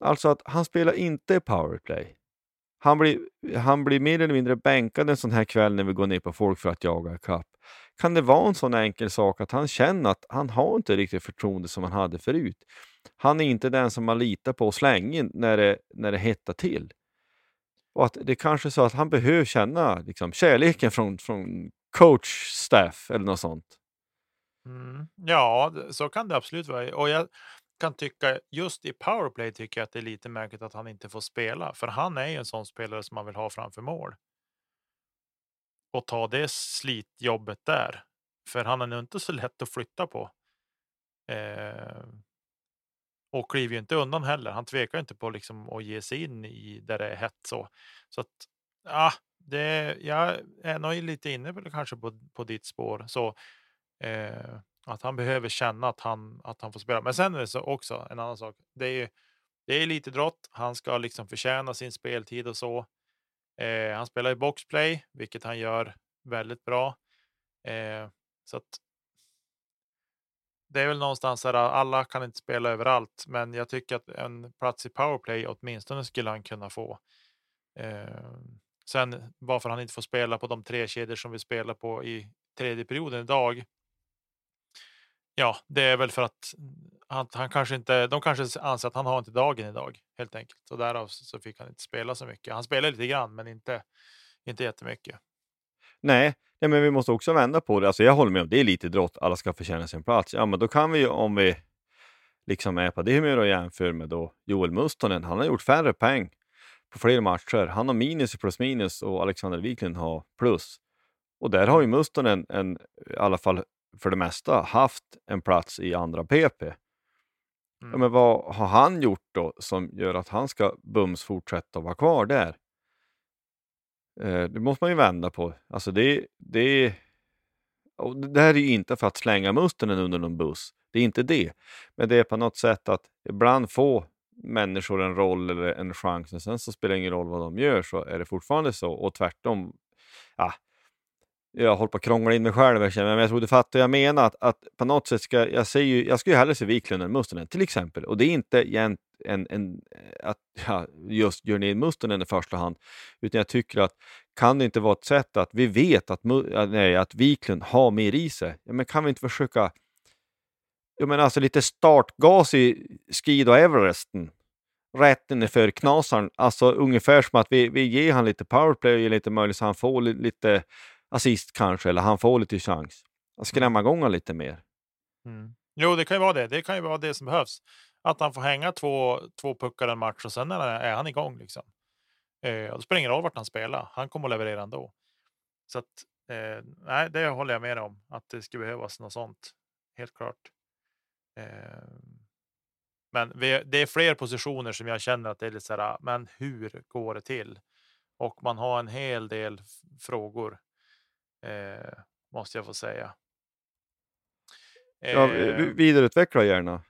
Alltså att han spelar inte powerplay. Han blir, han blir mer eller mindre bänkad en sån här kväll när vi går ner på folk för att jaga kapp. Kan det vara en sån enkel sak att han känner att han har inte riktigt förtroende som han hade förut? Han är inte den som man litar på slängen när det, när det hettar till. Och att det kanske är så att han behöver känna liksom, kärleken från, från coach, staff eller något sånt. Mm. Ja, så kan det absolut vara. Och jag, kan tycka just i powerplay tycker jag att det är lite märkligt att han inte får spela, för han är ju en sån spelare som man vill ha framför mål. Och ta det slitjobbet där, för han är nog inte så lätt att flytta på. Eh, och kliver ju inte undan heller. Han tvekar inte på liksom att ge sig in i där det är hett så. Så att ja, det, jag är nog lite inne på kanske på, på ditt spår så. Eh, att han behöver känna att han, att han får spela. Men sen är det så också en annan sak. Det är ju det är elitidrott. Han ska liksom förtjäna sin speltid och så. Eh, han spelar i boxplay, vilket han gör väldigt bra. Eh, så att. Det är väl någonstans där Alla kan inte spela överallt, men jag tycker att en plats i powerplay åtminstone skulle han kunna få. Eh, sen varför han inte får spela på de tre kedjor som vi spelar på i tredje perioden idag Ja, det är väl för att han, han, kanske inte, de kanske anser att han har inte dagen idag helt enkelt och därav så fick han inte spela så mycket. Han spelar lite grann, men inte, inte jättemycket. Nej, nej, men vi måste också vända på det. Alltså jag håller med om det är lite drott. Alla ska förtjäna sin plats. Ja, men då kan vi om vi liksom är på det humöret och jämför med då Joel Mustonen. Han har gjort färre poäng på fler matcher. Han har minus i plus minus och Alexander Wiklund har plus. Och där har ju Mustonen en, i alla fall för det mesta haft en plats i andra PP. Mm. Ja, men vad har han gjort då som gör att han ska bums fortsätta vara kvar där? Eh, det måste man ju vända på. Alltså det, det, och det här är ju inte för att slänga musten under någon buss. Det är inte det. Men det är på något sätt att ibland få människor en roll eller en chans, men sen så spelar det ingen roll vad de gör så är det fortfarande så. Och tvärtom, ja, jag håller på att krångla in mig själv, men jag tror du fattar jag menar. Att, att på något sätt ska jag ser ju, jag skulle ju hellre se Wiklund än Mustonen till exempel. Och det är inte en, en, en, att ja, just gör ner Mustonen i första hand, utan jag tycker att kan det inte vara ett sätt att vi vet att, nej, att Wiklund har mer i sig? Ja, men kan vi inte försöka jag menar alltså lite startgas i Skido Everesten rätt för knasaren. Alltså ungefär som att vi, vi ger han lite powerplay och ger lite möjlighet så han får lite assist kanske, eller han får lite chans. Att skrämma igång honom lite mer. Mm. Jo, det kan ju vara det. Det kan ju vara det som behövs. Att han får hänga två, två puckar en match och sen är han igång. Liksom. Eh, och det spelar ingen roll vart han spelar. Han kommer att leverera ändå. Så att, eh, nej, det håller jag med om. Att det skulle behövas något sånt. Helt klart. Eh, men vi, det är fler positioner som jag känner att det är lite så här, ah, men hur går det till? Och man har en hel del frågor. Eh, måste jag få säga. Ja, eh, vidareutveckla gärna.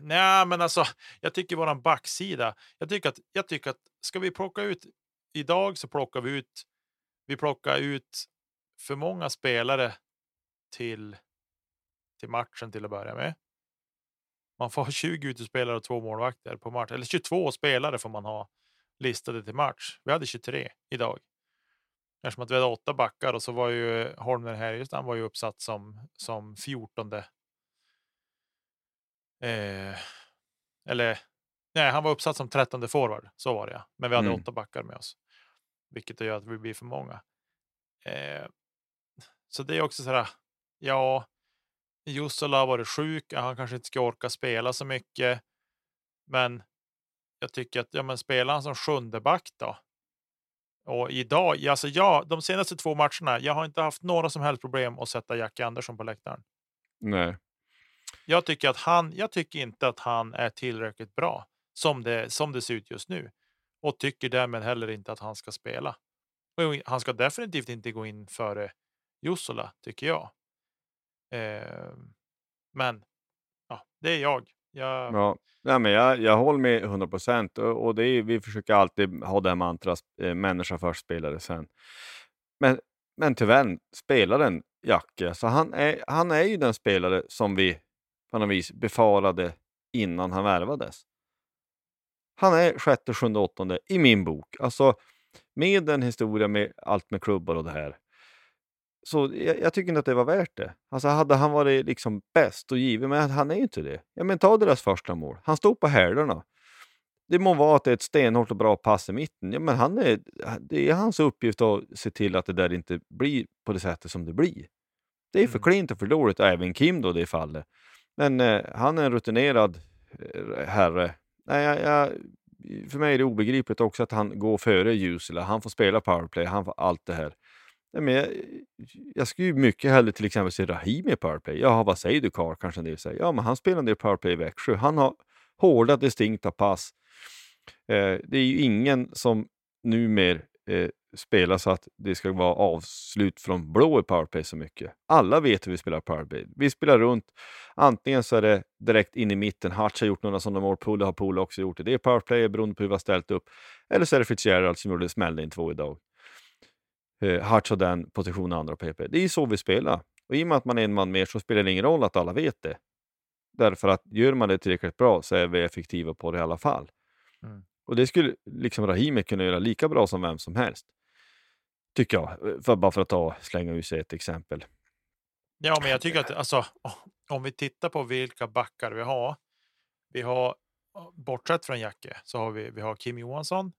Nej, men alltså, jag tycker våran backsida. Jag tycker att jag tycker att ska vi plocka ut idag så plockar vi ut. Vi plockar ut för många spelare till. Till matchen till att börja med. Man får ha 20 utespelare och två målvakter på match eller 22 spelare får man ha listade till match. Vi hade 23 idag. Eftersom att vi hade åtta backar och så var ju Holmer Härjestam var ju uppsatt som som 14. Eh, eller nej, han var uppsatt som 13 forward. Så var det ja. Men vi hade mm. åtta backar med oss, vilket gör att vi blir för många. Eh, så det är också så här. Ja, Jussela har varit sjuk. Han kanske inte ska orka spela så mycket. Men jag tycker att ja, men spelar han som sjunde back då? Och idag, alltså jag, de senaste två matcherna, jag har inte haft några som helst problem att sätta Jackie Andersson på läktaren. Nej. Jag tycker att han, jag tycker inte att han är tillräckligt bra som det, som det ser ut just nu. Och tycker därmed heller inte att han ska spela. Och han ska definitivt inte gå in före Jussola, tycker jag. Eh, men ja, det är jag jag... Ja. Nej, men jag, jag håller med 100 procent och, det är, vi försöker alltid ha det här mantrat, eh, människa först, spelare sen. Men, men tyvärr, spelaren Jacke, så han är, han är ju den spelare som vi på något vis befarade innan han värvades. Han är sjätte, sjunde, åttonde i min bok. Alltså med den historia med allt med klubbar och det här så jag, jag, tycker inte att det var värt det. Alltså hade han varit liksom bäst och given, men han är ju inte det. Ja, men ta deras första mål. Han stod på hälarna. Det må vara att det är ett stenhårt och bra pass i mitten. Ja, men han är, det är hans uppgift att se till att det där inte blir på det sättet som det blir. Det är för mm. klint och för dåligt, även Kim då det fallet. Men eh, han är en rutinerad eh, herre. Nej, jag, jag, för mig är det obegripligt också att han går före Jusela. Han får spela powerplay, han får allt det här. Nej, men jag, jag skulle ju mycket hellre till exempel se Rahimi i powerplay. Jaha, vad säger du Karl? Kanske en del säger. Ja, men han spelar en del powerplay i Växjö. Han har hårda, distinkta pass. Eh, det är ju ingen som numera eh, spelar så att det ska vara avslut från blå i powerplay så mycket. Alla vet hur vi spelar powerplay. Vi spelar runt. Antingen så är det direkt in i mitten. Hartz har gjort några sådana mål. Pula har Pula också gjort det. Det är powerplay beroende på hur vi har ställt upp. Eller så är det Fitzgerald som gjorde smällde in två idag eh, Hartz har den positionen andra PP. Det är ju så vi spelar. Och i och med att man är en man mer så spelar det ingen roll att alla vet det. Därför att gör man det tillräckligt bra så är vi effektiva på det i alla fall. Mm. Och det skulle liksom Rahimi kunna göra lika bra som vem som helst. Tycker jag, för, bara för att ta, slänga ut sig ett exempel. Ja, men jag tycker att alltså, om vi tittar på vilka backar vi har. Vi har, bortsett från Jacke, så har vi, vi har Kim Johansson.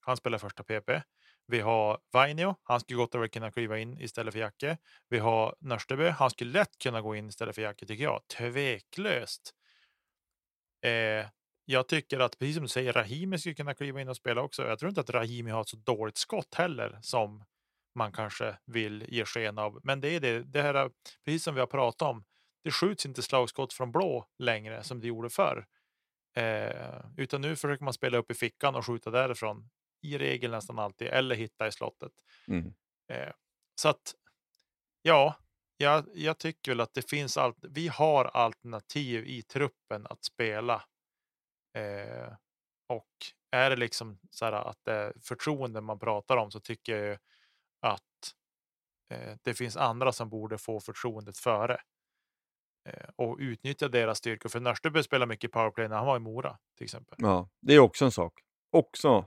Han spelar första PP. Vi har Vainio, han skulle gott och väl kunna kliva in istället för Jacke. Vi har Nörstebö, han skulle lätt kunna gå in istället för Jacke tycker jag. Tveklöst. Eh, jag tycker att precis som du säger, Rahimi skulle kunna kliva in och spela också. Jag tror inte att Rahimi har ett så dåligt skott heller som man kanske vill ge sken av. Men det är det, det här, precis som vi har pratat om. Det skjuts inte slagskott från blå längre som det gjorde förr. Eh, utan nu försöker man spela upp i fickan och skjuta därifrån i regel nästan alltid, eller hitta i slottet. Mm. Eh, så att ja, jag, jag tycker väl att det finns allt. Vi har alternativ i truppen att spela. Eh, och är det liksom så här att det är förtroende man pratar om så tycker jag ju att eh, det finns andra som borde få förtroendet före. eh, och utnyttja deras styrkor. För Nörsteby spelar mycket powerplay när han var i Mora till exempel. Ja, det är också en sak. Också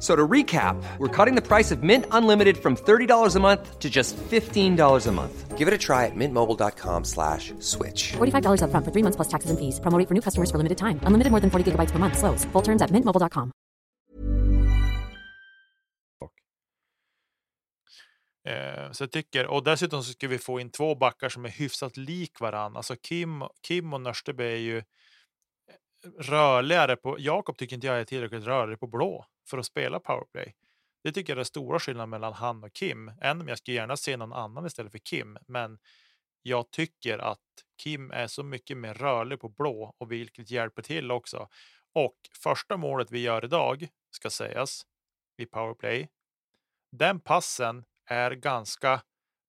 F- So to recap, we're cutting the price of Mint Unlimited from $30 a month to just $15 a month. Give it a try at mintmobile.com slash switch. $45 upfront for three months plus taxes and fees. Promo rate for new customers for limited time. Unlimited more than 40 gigabytes per month. Slows. Full terms at mintmobile.com. Eh, så jag tycker, och dessutom så ska vi få in två backar som är hyfsat lik varandra. Alltså Kim, Kim och Nörsteby är ju rörligare på, Jakob tycker inte jag är tillräckligt rörlig på blå för att spela powerplay. Det tycker jag är den stora skillnaden mellan han och Kim. Även om jag skulle gärna se någon annan istället för Kim. Men jag tycker att Kim är så mycket mer rörlig på blå och vilket hjälper till också. Och första målet vi gör idag ska sägas i powerplay. Den passen är ganska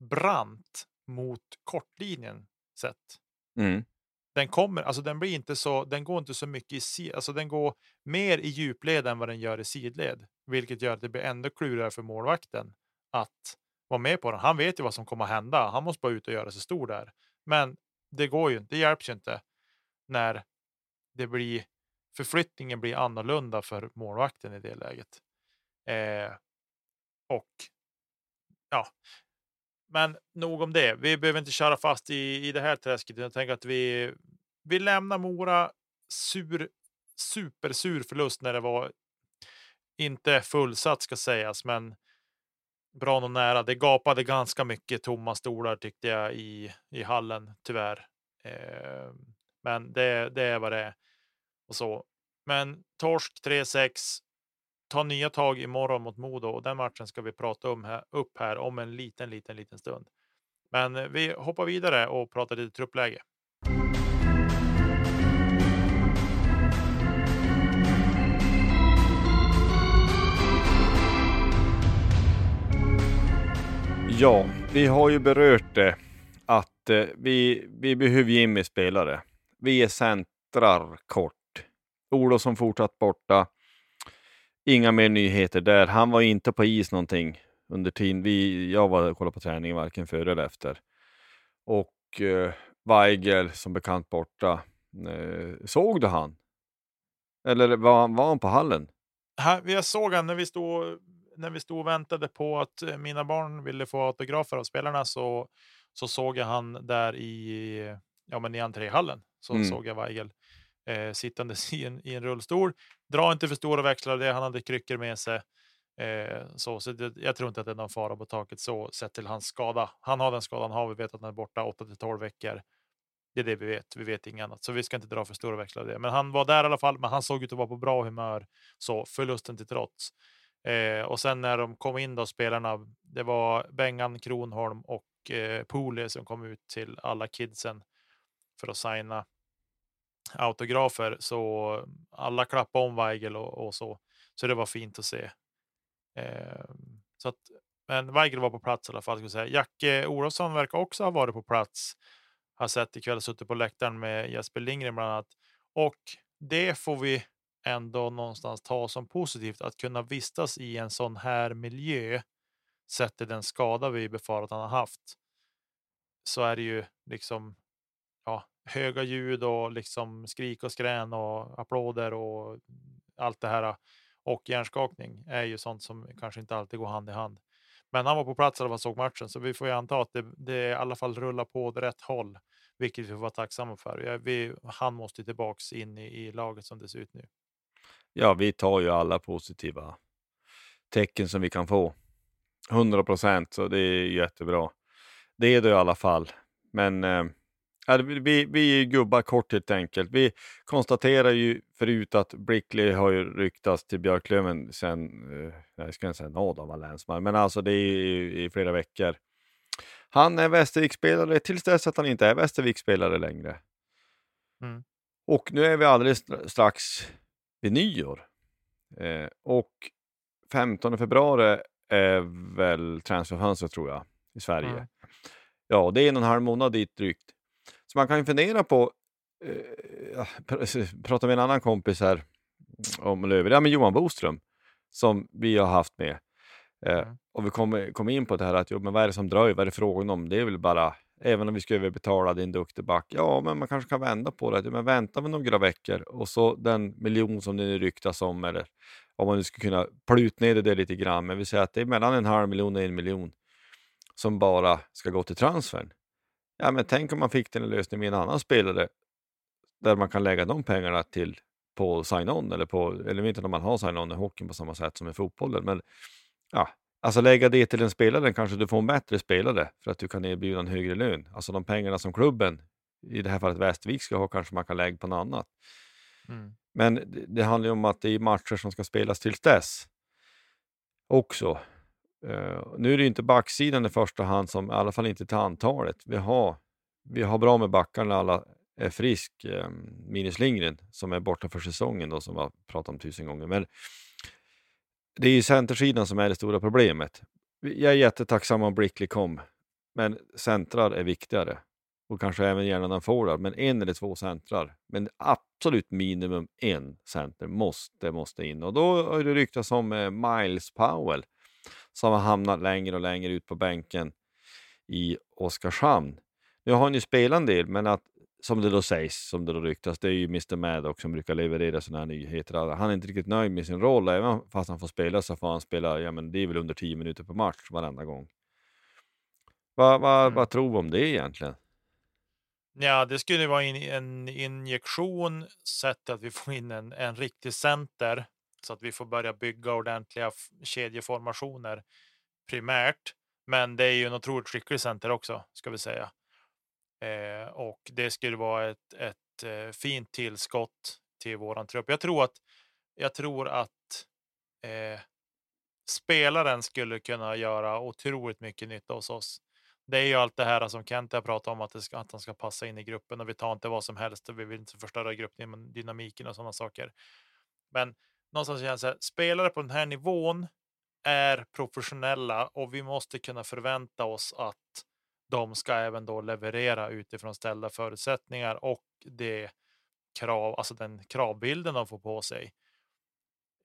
brant mot kortlinjen sett. Mm. Den kommer, alltså den blir inte så, den går inte så mycket i sidled, alltså den går mer i djupled än vad den gör i sidled, vilket gör att det blir ändå klurigare för målvakten att vara med på den. Han vet ju vad som kommer att hända. Han måste bara ut och göra sig stor där. Men det går ju inte. Det hjälps ju inte när det blir förflyttningen blir annorlunda för målvakten i det läget. Eh, och ja, men nog om det. Vi behöver inte köra fast i, i det här träsket. Jag tänker att vi, vi lämnar Mora sur, supersur förlust när det var inte fullsatt ska sägas, men bra nog nära. Det gapade ganska mycket tomma stolar tyckte jag i, i hallen tyvärr. Eh, men det, det är vad det är och så. Men torsk 3-6 ta nya tag imorgon mot Modo och den matchen ska vi prata om här, upp här om en liten, liten, liten stund. Men eh, vi hoppar vidare och pratar lite truppläge. Ja, vi har ju berört det att eh, vi, vi behöver ge in med spelare. Vi är centrar kort. Olofsson fortsatt borta. Inga mer nyheter där. Han var inte på is någonting under tiden. Vi, jag var och kollade på träningen varken före eller efter. Och eh, Weigel som bekant borta. Eh, såg du han? Eller var, han- var han på hallen? Här, jag såg han när vi stod när vi stod och väntade på att eh, mina barn ville få autografer av spelarna så, så såg jag han där i, ja, men i entréhallen. Så Mm. såg jag Weigel eh, sittandes i en, i en rullstol. Dra inte för stora växlar av det. Han hade kryckor med sig. Eh, så så det, jag tror inte att det är någon fara på taket så sett till hans skada. Han har den skadan han har. Vi vet att han är borta 8 till 12 veckor. Det är det vi vet. Vi vet inget annat, så vi ska inte dra för stora växlar av det. Men han var där i alla fall. Men han såg ut att vara på bra humör. Så förlusten till trots. Eh, och sen när de kom in då spelarna. Det var Bengan Kronholm och eh, Pole som kom ut till alla kidsen för att signa autografer. Så alla klappade om Weigel och, och så. Så det var fint att se. Eh, så att, men Weigel var på plats i alla fall. Ska jag säga. Jacke Olofsson verkar också ha varit på plats. Har sett ikväll suttit på läktaren med Jesper Lindgren bland annat. Och det får vi ändå någonstans ta som positivt att kunna vistas i en sån här miljö. Sett till den skada vi befarar att han har haft. Så är det ju liksom höga ljud och liksom skrik och skrän och applåder och allt det här. Och hjärnskakning är ju sånt som kanske inte alltid går hand i hand. Men han var på plats när man såg matchen, så vi får ju anta att det, det i alla fall rullar på åt rätt håll, vilket vi får vara tacksamma för. Vi, han måste ju tillbaks in i, i laget som det ser ut nu. Ja, vi tar ju alla positiva tecken som vi kan få. 100 procent, så det är jättebra. Det är det i alla fall. Men eh, vi, vi är gubbar kort helt enkelt. Vi konstaterar ju förut att Brickley har ju ryktats till Björklöven sen, eh, jag ska inte säga nåd av länsman, men alltså det är i, i flera veckor. Han är Västervik-spelare tills dess att han inte är Västervik-spelare längre. Mm. Och nu är vi alldeles strax vid nyår. Eh, och 15 februari är väl transferfönstret tror jag i Sverige. Mm. Ja, det är en och en halv månad dit drygt. Så man kan ju fundera på, eh, pr- prata med en annan kompis här om Löven, ja men Johan Boström som vi har haft med. Eh, Mm. och vi kommer kom in på det här att jo, men vad är det som dröjer, vad är det frågan om? Det är väl bara, även om vi ska överbetala din duktig back, ja men man kanske kan vända på det. Men vänta med några veckor och så den miljon som det nu ryktas om, eller om man nu skulle kunna pluta ner det lite grann, men vi säger att det är mellan en halv miljon och en miljon som bara ska gå till transfern. Ja, men tänk om man fick den lösningen med en annan spelare där man kan lägga de pengarna till på sign-on eller på, eller inte om man har sign-on i hockeyn på samma sätt som i fotbollen, men ja, alltså lägga det till en spelare kanske du får en bättre spelare för att du kan erbjuda en högre lön. Alltså de pengarna som klubben, i det här fallet Västervik, ska ha kanske man kan lägga på något annat. Mm. Men det, det handlar ju om att det är matcher som ska spelas tills dess också. Uh, nu är det ju inte backsidan i första hand, som, i alla fall inte till antalet. Vi har, vi har bra med backar när alla är frisk, eh, minus Lindgren som är borta för säsongen då, som vi har pratat om tusen gånger. Men det är ju centersidan som är det stora problemet. Jag är jättetacksam om Brickley kom, men centrar är viktigare. Och kanske även gärna den forward, men en eller två centrar. Men absolut minimum en center måste, måste in. Och då har det ryktats om eh, Miles Powell som har hamnat längre och längre ut på bänken i Oskarshamn. Nu har han ju spelat en del, men att som det då sägs, som det då ryktas, det är ju Mr Maddox som brukar leverera sådana här nyheter. Han är inte riktigt nöjd med sin roll, även fast han får spela så får han spela, ja men det är väl under 10 minuter per match varenda gång. Vad vad Mm. vad tror vi om det egentligen? Ja, det skulle vara en injektion sett att vi får in en, en riktig center så att vi får börja bygga ordentliga kedjeformationer primärt. Men det är ju en otroligt skicklig center också, ska vi säga. Eh, och det skulle vara ett, ett eh, fint tillskott till våran trupp. Jag tror att, jag tror att eh, spelaren skulle kunna göra otroligt mycket nytta hos oss. Det är ju allt det här som Kent har pratat om att, det ska, att han ska passa in i gruppen och vi tar inte vad som helst och vi vill inte förstöra gruppdynamiken och sådana saker. Men någonstans känns det så här, spelare på den här nivån är professionella och vi måste kunna förvänta oss att de ska även då leverera utifrån ställda förutsättningar och det krav, alltså den kravbilden de får på sig.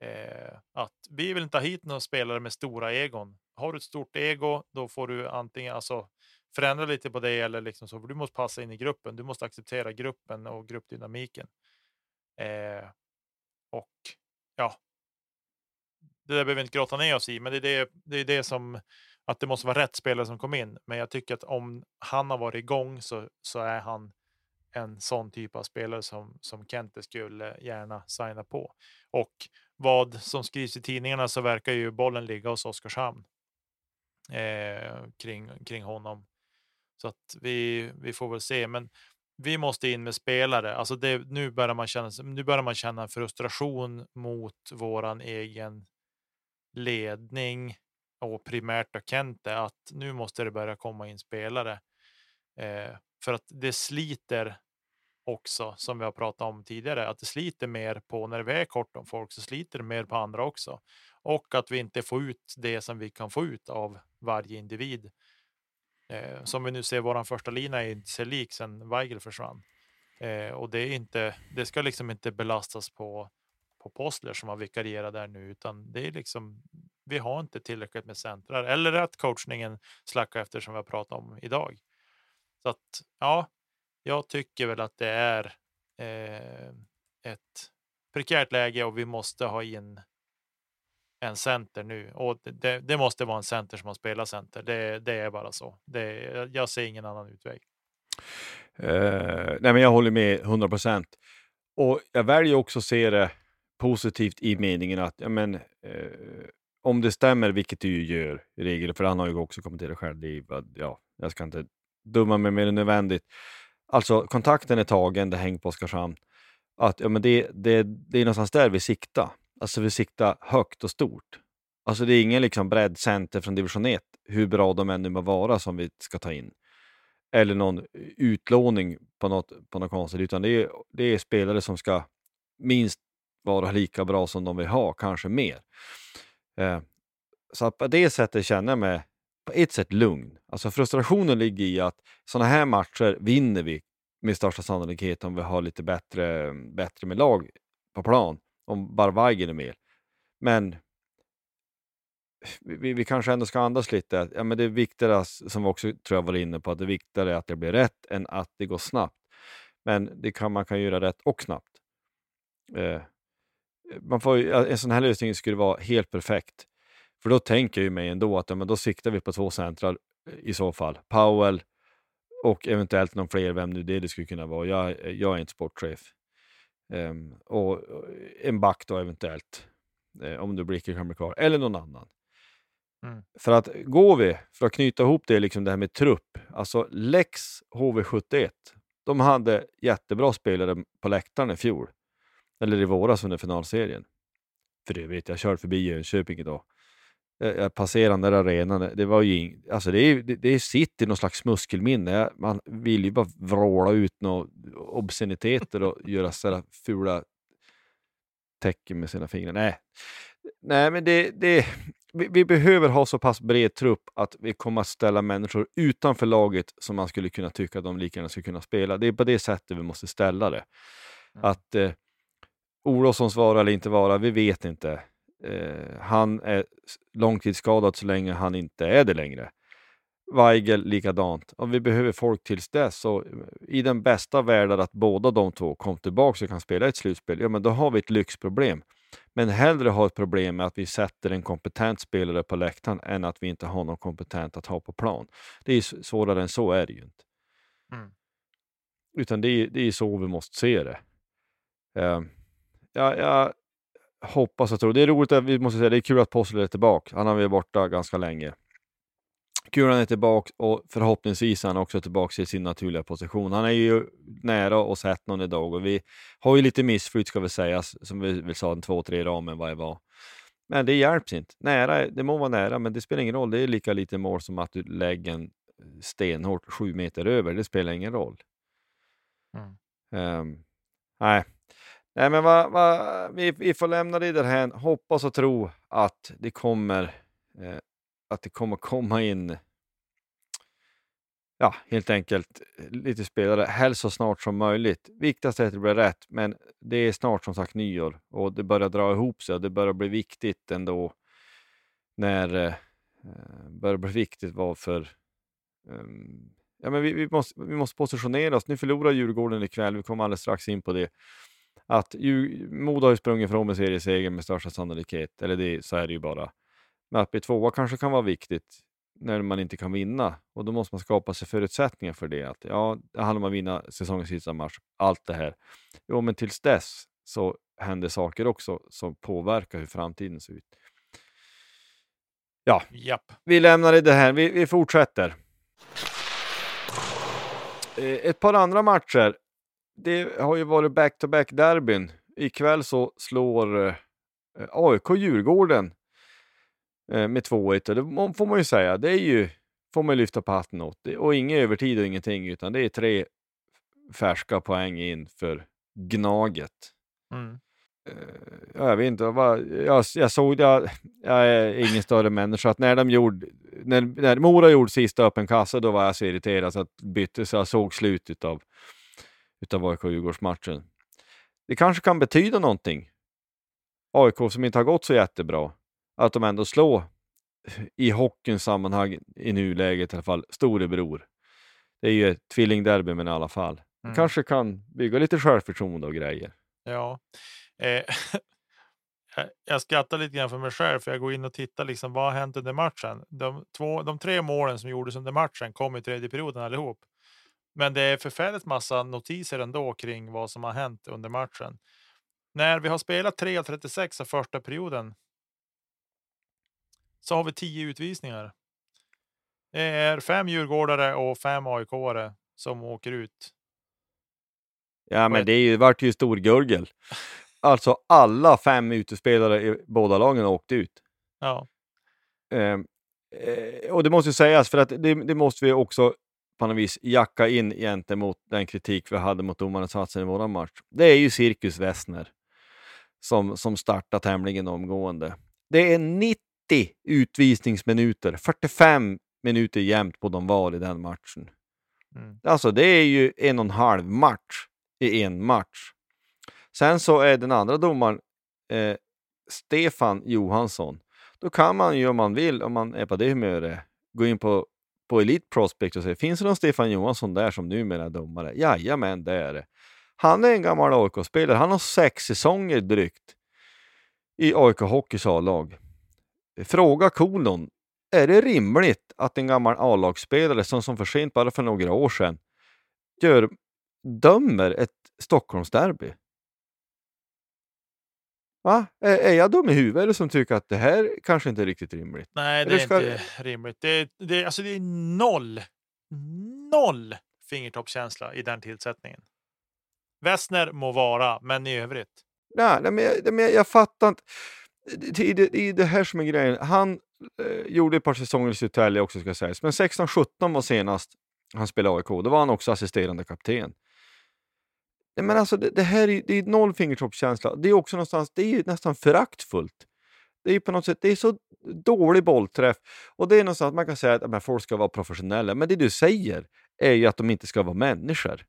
Eh, att vi vill inte ha hit några spelare med stora egon. Har du ett stort ego, då får du antingen alltså förändra lite på det eller liksom så. För du måste passa in i gruppen. Du måste acceptera gruppen och gruppdynamiken. Eh, och ja, det där behöver vi inte grotta ner oss i, men det är det, det är det som att det måste vara rätt spelare som kom in. Men jag tycker att om han har varit igång så, så är han en sån typ av spelare som, som Kente skulle gärna signa på. Och vad som skrivs i tidningarna så verkar ju bollen ligga hos Oskarshamn eh, kring, kring honom. Så att vi, vi får väl se. Men vi måste in med spelare. Alltså det, nu, börjar man känna, nu börjar man känna frustration mot våran egen ledning och primärt då Kente att nu måste det börja komma in spelare. Eh, för att det sliter också, som vi har pratat om tidigare, att det sliter mer på när vi är kort om folk så sliter det mer på andra också. Och att vi inte får ut det som vi kan få ut av varje individ. Eh, som vi nu ser, vår första lina är inte sig lik sen Weigel försvann. Eh, och det är inte, det ska liksom inte belastas på, på Postler som har vikarierat där nu, utan det är liksom, vi har inte tillräckligt med centrar eller att coachningen slackar efter som vi har pratat om idag. Så att ja, jag tycker väl att det är eh, ett prekärt läge och vi måste ha in en center nu och det- det, måste vara en center som har spelat center. Det, det är bara så. Det, jag ser ingen annan utväg. Uh, nej, men jag håller med 100 procent. Och jag väljer också att se det positivt i meningen att ja, men, uh, om det stämmer, vilket det ju gör i regel, för han har ju också kommenterat själv, det är, ja, jag ska inte dumma mig mer än nödvändigt. Alltså kontakten är tagen, det hänger på Oskarshamn. Att, ja, men det, det, det är någonstans där vi siktar. Alltså vi siktar högt och stort. Alltså det är ingen liksom breddcenter från division 1, hur bra de än nu må vara, som vi ska ta in. Eller någon utlåning på något, på något konstigt, utan det är, det är spelare som ska minst vara lika bra som de vill ha, kanske mer. Eh, så att på det sättet känner jag mig på ett sätt lugn. Alltså frustrationen ligger i att sådana här matcher vinner vi med största sannolikhet om vi har lite bättre, bättre med lag på plan, om bara Weigel är med. Men vi, vi kanske ändå ska andas lite. Ja, men det är viktigare, som vi också tror jag var inne på, att det är viktigare att det blir rätt än att det går snabbt. Men det kan, man kan göra rätt och snabbt. Eh, man får, en sån här lösning skulle vara helt perfekt. För då tänker jag ju mig ändå att ja, men då siktar vi på två centrar eh, i så fall. Powell och eventuellt någon fler, vem nu det, det skulle kunna vara. Jag, jag är inte sportchef. Ehm, och och en back då eventuellt, eh, om du blickar kan bli kvar, eller någon annan. Mm. För att går vi, för att knyta ihop det, liksom det här med trupp, alltså Lex HV71, de hade jättebra spelare på läktaren i fjol, eller i våras under finalserien. För det vet jag, jag körde förbi Jönköping idag. Jag, jag passerade den där arenan, det var ju ing, alltså det, är, det, det sitter i någon slags muskelminne. Man vill ju bara vråla ut några obsceniteter och göra sådana fula tecken med sina fingrar. Nej, Nej men det, det, vi, vi behöver ha så pass bred trupp att vi kommer att ställa människor utanför laget som man skulle kunna tycka att de lika gärna skulle kunna spela. Det är på det sättet vi måste ställa det. Att eh, Olofssons vara eller inte vara, vi vet inte. Eh, han är långtidsskadad så länge han inte är det längre. Weigel likadant. Och vi behöver folk tills dess. Så I den bästa världen att båda de två kom tillbaka och kan spela ett slutspel, ja men då har vi ett lyxproblem. Men hellre ha ett problem med att vi sätter en kompetent spelare på läktaren än att vi inte har någon kompetent att ha på plan. Det är svårare än så är det ju inte. Mm. Utan det är, det är så vi måste se det. Eh, jag, jag hoppas och tror. Det är roligt att vi måste säga det är kul att Postel är tillbaka. Han har varit borta ganska länge. Kul att han är tillbaka och förhoppningsvis är han också tillbaka i sin naturliga position. Han är ju nära och sett någon idag och vi har ju lite missflyt ska vi säga, som vi väl sa, en två, tre ramen vad det var. Men det hjälps inte. Nära, det må vara nära, men det spelar ingen roll. Det är lika lite mål som att du lägger en stenhårt sju meter över. Det spelar ingen roll. Mm. Ehm, nej. Nej, men va, va, vi, vi får lämna det därhän. Hoppas och tro att det kommer eh, att det kommer komma in ja, helt enkelt eh, lite spelare, helst så snart som möjligt. Viktigast är att det blir rätt, men det är snart som sagt nyår och det börjar dra ihop sig och det börjar bli viktigt ändå när eh, eh börjar bli viktigt vad för ehm, ja, men vi, vi, måste, vi måste positionera oss. Nu förlorar Djurgården ikväll, vi kommer alldeles strax in på det. Att Modo har ju sprungit från med seriesegern med största sannolikhet, eller det, så är det ju bara. Men att bli tvåa kanske kan vara viktigt när man inte kan vinna och då måste man skapa sig förutsättningar för det. Att, ja, det handlar om att vinna säsongens sista match, allt det här. Jo, men tills dess så händer saker också som påverkar hur framtiden ser ut. Ja, Japp. vi lämnar det här. Vi, vi fortsätter. Eh, Ett par andra matcher. Det har ju varit back-to-back derbyn. Ikväll så slår eh, AIK Djurgården eh, med 2-1 och det får man ju säga. Det är ju, får man lyfta på hatten åt. Det, och ingen övertid och ingenting utan det är tre färska poäng in för Gnaget. Mm. Eh, ja, jag vet inte, vad, jag, jag såg det, jag är ingen större människa, att när de gjorde, när, när Mora gjorde sista öppen kassa, då var jag så irriterad så att bytte, så jag såg slutet av utav AIK-Djurgårdsmatchen. Det kanske kan betyda någonting. AIK som inte har gått så jättebra, att de ändå slår i hockeyns sammanhang i nuläget i alla fall, storebror. Det är ju ett tvillingderby men i alla fall. Mm. Kanske kan bygga lite självförtroende och grejer. Ja. Eh, jag- skrattar lite grann för mig själv, för jag går in och tittar liksom vad har hänt under matchen. De, två, de tre målen som gjordes under matchen kom i tredje perioden allihop. Men det är förfärligt massa notiser ändå kring vad som har hänt under matchen. När vi har spelat 3 av 36 av första perioden. så har vi tio utvisningar. Det är fem djurgårdare och fem AIK-are som åker ut. Ja, men det är ju, vart ju stor gurgel. Alltså alla fem utespelare i båda lagen åkte ut. Ja, Ehm, eh, och det måste ju sägas, för att det, det måste vi också på något vis jacka in gentemot den kritik vi hade mot domarinsatsen i våran match. Det är ju Cirkus Wessner som, som startar tämligen omgående. Det är 90 utvisningsminuter, 45 minuter jämnt på de var i den matchen. Mm. Alltså det är ju en och en halv match i en match. Sen så är den andra domaren eh, Stefan Johansson. Då kan man ju om man vill, om man är på det humöret, gå in på, på Elite Prospect och säger, finns det någon Stefan Johansson där som numera är domare? Jajamän, det är det. Han är en gammal AIK-spelare. Han har sex säsonger drygt i AIK Hockeys A-lag. Fråga kolon. Är det rimligt att en gammal A-lagsspelare som, som för sent bara för några år sedan gör, dömer ett Stockholmsderby? Va? Är, är jag dum i huvudet eller som tycker att det här kanske inte är riktigt rimligt? nej, det Eller är ska- inte rimligt. Det, är- det, alltså det är noll, noll fingertoppskänsla i den tillsättningen. Wessner må vara, men i övrigt. Nej, nej, men jag, men jag, jag fattar inte. Det, det, det, det här som är grejen. Han eh, gjorde ett par säsonger i Södertälje också ska sägas, men 16-17 var senast han spelade AIK. Då var han också assisterande kapten. Nej, men alltså det, det här är, det är noll fingertoppskänsla. Det är också någonstans, det är nästan föraktfullt. Det är på något sätt, det är så dålig bollträff. Och det är någonstans, man kan säga att men, folk ska vara professionella, men det du säger är ju att de inte ska vara människor.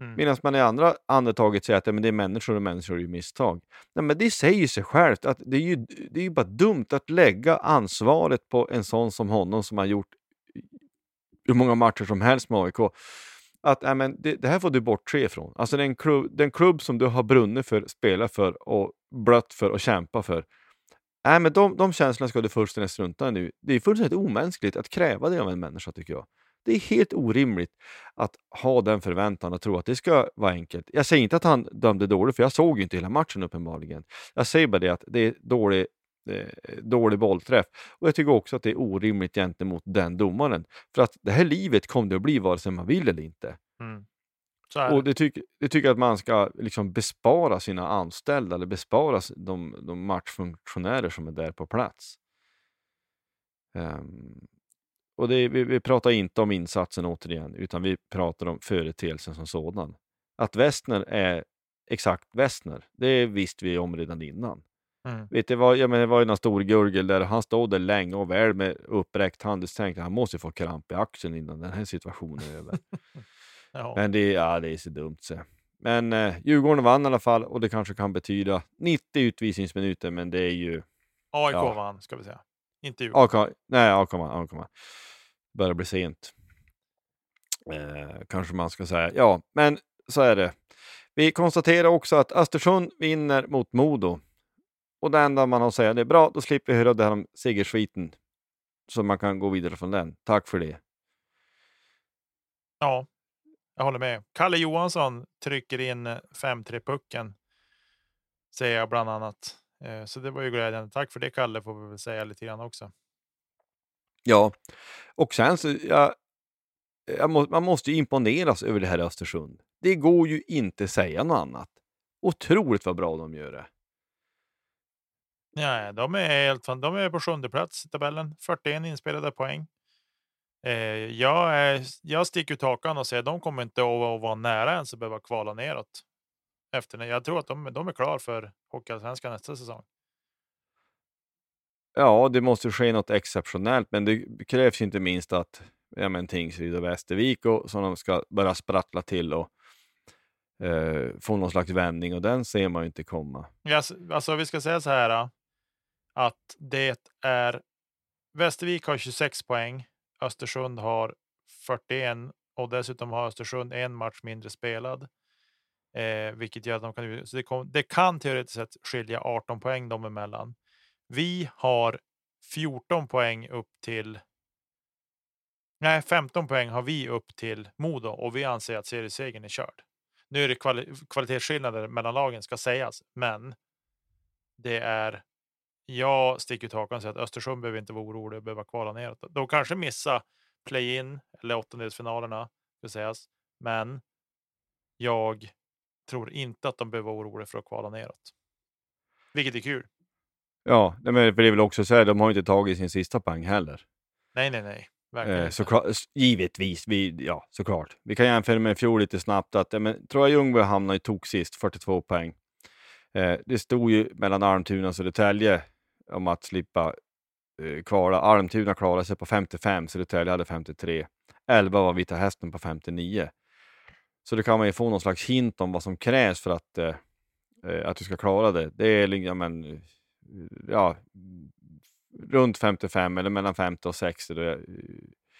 Mm. Medan man i andra andetaget säger att ja, men det är människor och människor är ju misstag. Nej, men det säger sig självt att det är, ju, det är ju bara dumt att lägga ansvaret på en sån som honom som har gjort hur många matcher som helst med AIK. Att äh, men det, det här får du bortse ifrån. Alltså den klubb, den klubb som du har brunnit för, spelat för och blött för och kämpat för. Äh, men de, de känslorna ska du fullständigt strunta i nu. Det är fullständigt omänskligt att kräva det av en människa tycker jag. Det är helt orimligt att ha den förväntan och tro att det ska vara enkelt. Jag säger inte att han dömde dåligt, för jag såg ju inte hela matchen uppenbarligen. Jag säger bara det att det är dålig, dålig bollträff. Och jag tycker också att det är orimligt gentemot den domaren. För att det här livet kommer det att bli vare sig man vill eller inte. Mm. Är Och det. det, tycker det tycker jag att man ska liksom bespara sina anställda eller bespara de, de matchfunktionärer som är där på plats. Ehm, och det, vi, vi pratar inte om insatsen återigen, utan vi pratar om företeelsen som sådan. Att Westner är exakt Westner, det visste vi om redan innan. Mm. Vet du vad, jag menar, det var ju någon stor gurgel där, han stod där länge och väl med uppräckt hand. Så tänkte han måste få kramp i axeln innan den här situationen är över. Ja. Men det, ja, det är så dumt. Så. Men eh, Djurgården vann i alla fall och det kanske kan betyda 90 utvisningsminuter, men det är ju... AIK ja. vann, ska vi säga. Inte Djurgården. AK, nej, AK vann. AK vann. Börjar bli sent. Eh, kanske man ska säga. Ja, men så är det. Vi konstaterar också att Östersund vinner mot Modo. Och det enda man har att säga det är bra, då slipper vi höra det här om segersviten. Så man kan gå vidare från den. Tack för det. Ja, jag håller med. Kalle Johansson trycker in eh, 5-3 pucken. Säger jag bland annat. Eh, Så det var ju glädjande. Tack för det Kalle får vi väl säga lite grann också. Ja, och sen så, jag, jag må, man måste ju imponeras över det här Östersund. Det går ju inte säga något annat. Otroligt vad bra de gör det. Ja, de är helt fan, De är på sjunde plats i tabellen. 41 inspelade poäng. Eh, jag, är, jag sticker ut hakan och säger de kommer inte att, vara nära ens att behöva kvala neråt. Efter, jag tror att de, de är klar för Hockeyallsvenskan nästa säsong. Ja, det måste ske något exceptionellt, men det krävs inte minst att ja, men Tingsryd och Västervik och så de ska börja sprattla till och eh, få någon slags vändning och den ser man ju inte komma. Ja, s- alltså vi ska säga så här. Att det är Västervik har 26 poäng. Östersund har 41 och dessutom har Östersund en match mindre spelad. Eh, vilket gör att de kan, så det, kom, det kan teoretiskt sett skilja 18 poäng dem emellan. Vi har 14 poäng upp till. Nej, 15 poäng har vi upp till Modo och vi anser att seriesegern är körd. Nu är det kvali kvalitetsskillnader mellan lagen ska sägas, men det är jag sticker ut hakan och säger att Östersund behöver inte vara orolig och behöva kvala neråt. De kanske missa play-in eller åttondelsfinalerna, ska sägas. Men jag tror inte att de behöver vara oroliga för att kvala neråt. Vilket är kul. Ja, men det är väl också så här, de har inte tagit sin sista poäng heller. Nej, nej, nej. Verkligen Eh, såklart, givetvis, vi, ja såklart. Vi kan jämföra med i fjol lite snabbt att eh, men, Troja Ljungby hamnade i tok sist, 42 poäng. Eh, det stod ju mellan Almtuna och Södertälje om att slippa eh, kvala. Almtuna klarade sig på 55, Södertälje hade 53. 11 var Vita Hästen på 59. Så det kan man ju få någon slags hint om vad som krävs för att, eh, eh, att du ska klara det. Det är liksom, ja, men, eh, ja, runt 55 eller mellan 50 och 60. Det, är,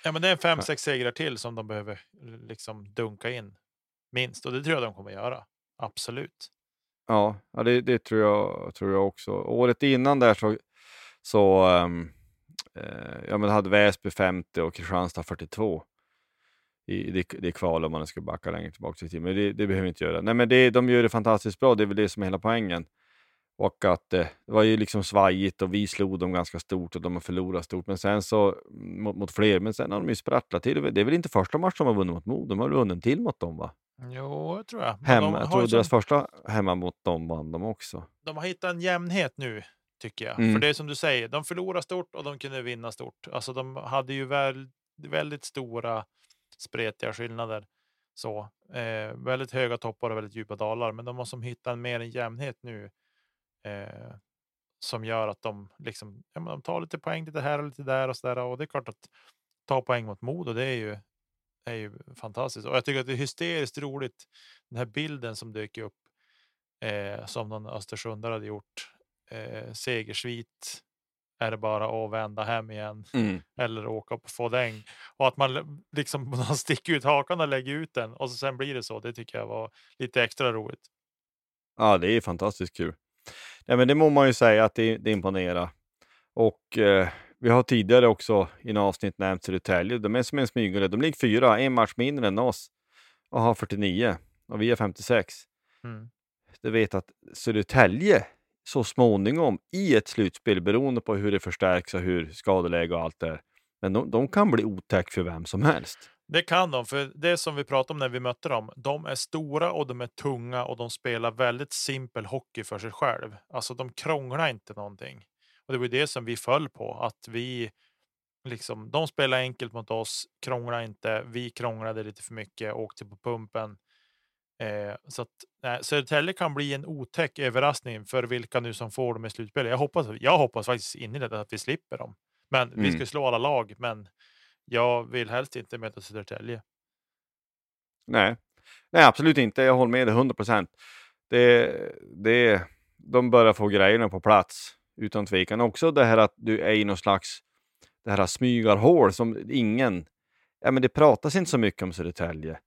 Ja, men det är fem, sex segrar till som de behöver liksom dunka in. Minst. Och det tror jag de kommer göra. Absolut. Ja, det, det tror, jag, tror jag också. Året innan där så, så um, eh, ja, men hade Väsby 50 och Kristianstad 42 i det, det kval om man skulle backa längre tillbaka i tiden. Men det, det behöver vi inte göra. Nej, men det, de gör det fantastiskt bra. Det är väl det som är hela poängen. Och att eh, det var ju liksom svajigt och vi slog dem ganska stort och de har förlorat stort. Men sen så mot, mot fler. Men sen har de ju sprattlat till. Det är väl inte första matchen de har vunnit mot Mo. De har väl vunnit en till mot dem va? Jo, det tror jag. Men Hemma, de, jag tror deras som, första hemma mot dem vann de också. de har hittat en jämnhet nu, tycker jag. Mm. För det är som du säger, de förlorar stort och de kunde vinna stort. Alltså de hade ju väl, väldigt stora spretiga skillnader. Så, eh, väldigt höga toppar och väldigt djupa dalar. Men de har som hittat mer en jämnhet nu. Eh, som gör att de liksom, ja, men de tar lite poäng lite här och lite där och så där. Och det är klart att ta poäng mot Modo, det är ju, är ju fantastiskt. Och jag tycker att det är hysteriskt roligt. Den här bilden som dök upp eh, som någon Östersundare hade gjort. Eh, segersvit är det bara att vända hem igen eller åka på fådäng. Och att man liksom man sticker ut hakan och lägger ut den och så sen blir det så. Det tycker jag var lite extra roligt. Ja, det är fantastiskt kul. Nej, men det må man ju säga att det, det imponerar. Och eh, vi har tidigare också i en avsnitt nämnt Södertälje. De är som en smygare. De ligger fyra, en match mindre än oss och har 49 och vi har 56. Mm. Du vet att Södertälje så småningom i ett slutspel, beroende på hur det förstärks och hur skadeläge och allt är, men de, de kan bli otäck för vem som helst. Det kan de, för det som vi pratade om när vi mötte dem. De är stora och de är tunga och de spelar väldigt simpel hockey för sig själv. Alltså de krånglar inte någonting. Och det var ju det som vi föll på, att vi liksom, de spelar enkelt mot oss, krånglar inte. Vi krånglade lite för mycket, åkte på pumpen. Eh, så att nej, Södertälje kan bli en otäck överraskning för vilka nu som får dem i slutspelet. Jag hoppas, jag hoppas faktiskt innerligt att vi slipper dem. Men vi Mm. ska slå alla lag, men jag vill helst inte möta Södertälje. Nej, Nej absolut inte. Jag håller med dig 100 procent. Det, det, de börjar få grejerna på plats utan tvekan. Också det här att du är i någon slags det här smygarhål som ingen... Ja, men det pratas inte så mycket om Södertälje.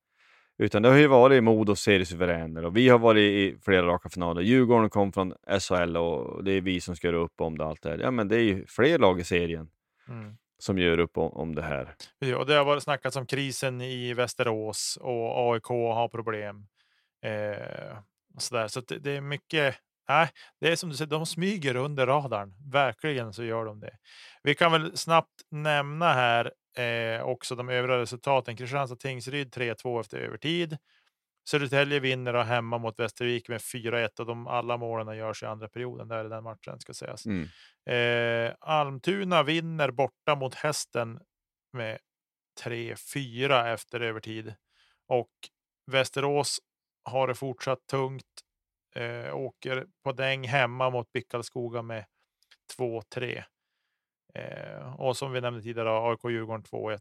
Utan det har ju varit Modos seriesuveräner och vi har varit i flera raka finaler. Djurgården kom från SHL och det är vi som ska göra upp om det. Allt det här. Ja, men det är ju fler lag i serien Mm. som gör upp om, om det här. Ja, och det har varit snackats om krisen i Västerås och AIK har problem. Eh, och så där. så det, det är mycket. Nej, det är som du säger, de smyger under radarn. Verkligen så gör de det. Vi kan väl snabbt nämna här eh, också de övriga resultaten. Kristianstad Tingsryd 3-2 efter övertid. Södertälje vinner och hemma mot Västervik med 4-1 och de alla målen görs i andra perioden. Där är den matchen ska sägas. Mm. Eh, Almtuna vinner borta mot hästen med 3-4 efter övertid. Och Västerås har det fortsatt tungt. Eh, åker på däng hemma mot Bickalskoga med 2-3. Eh, och som vi nämnde tidigare, AIK Djurgården 2-1.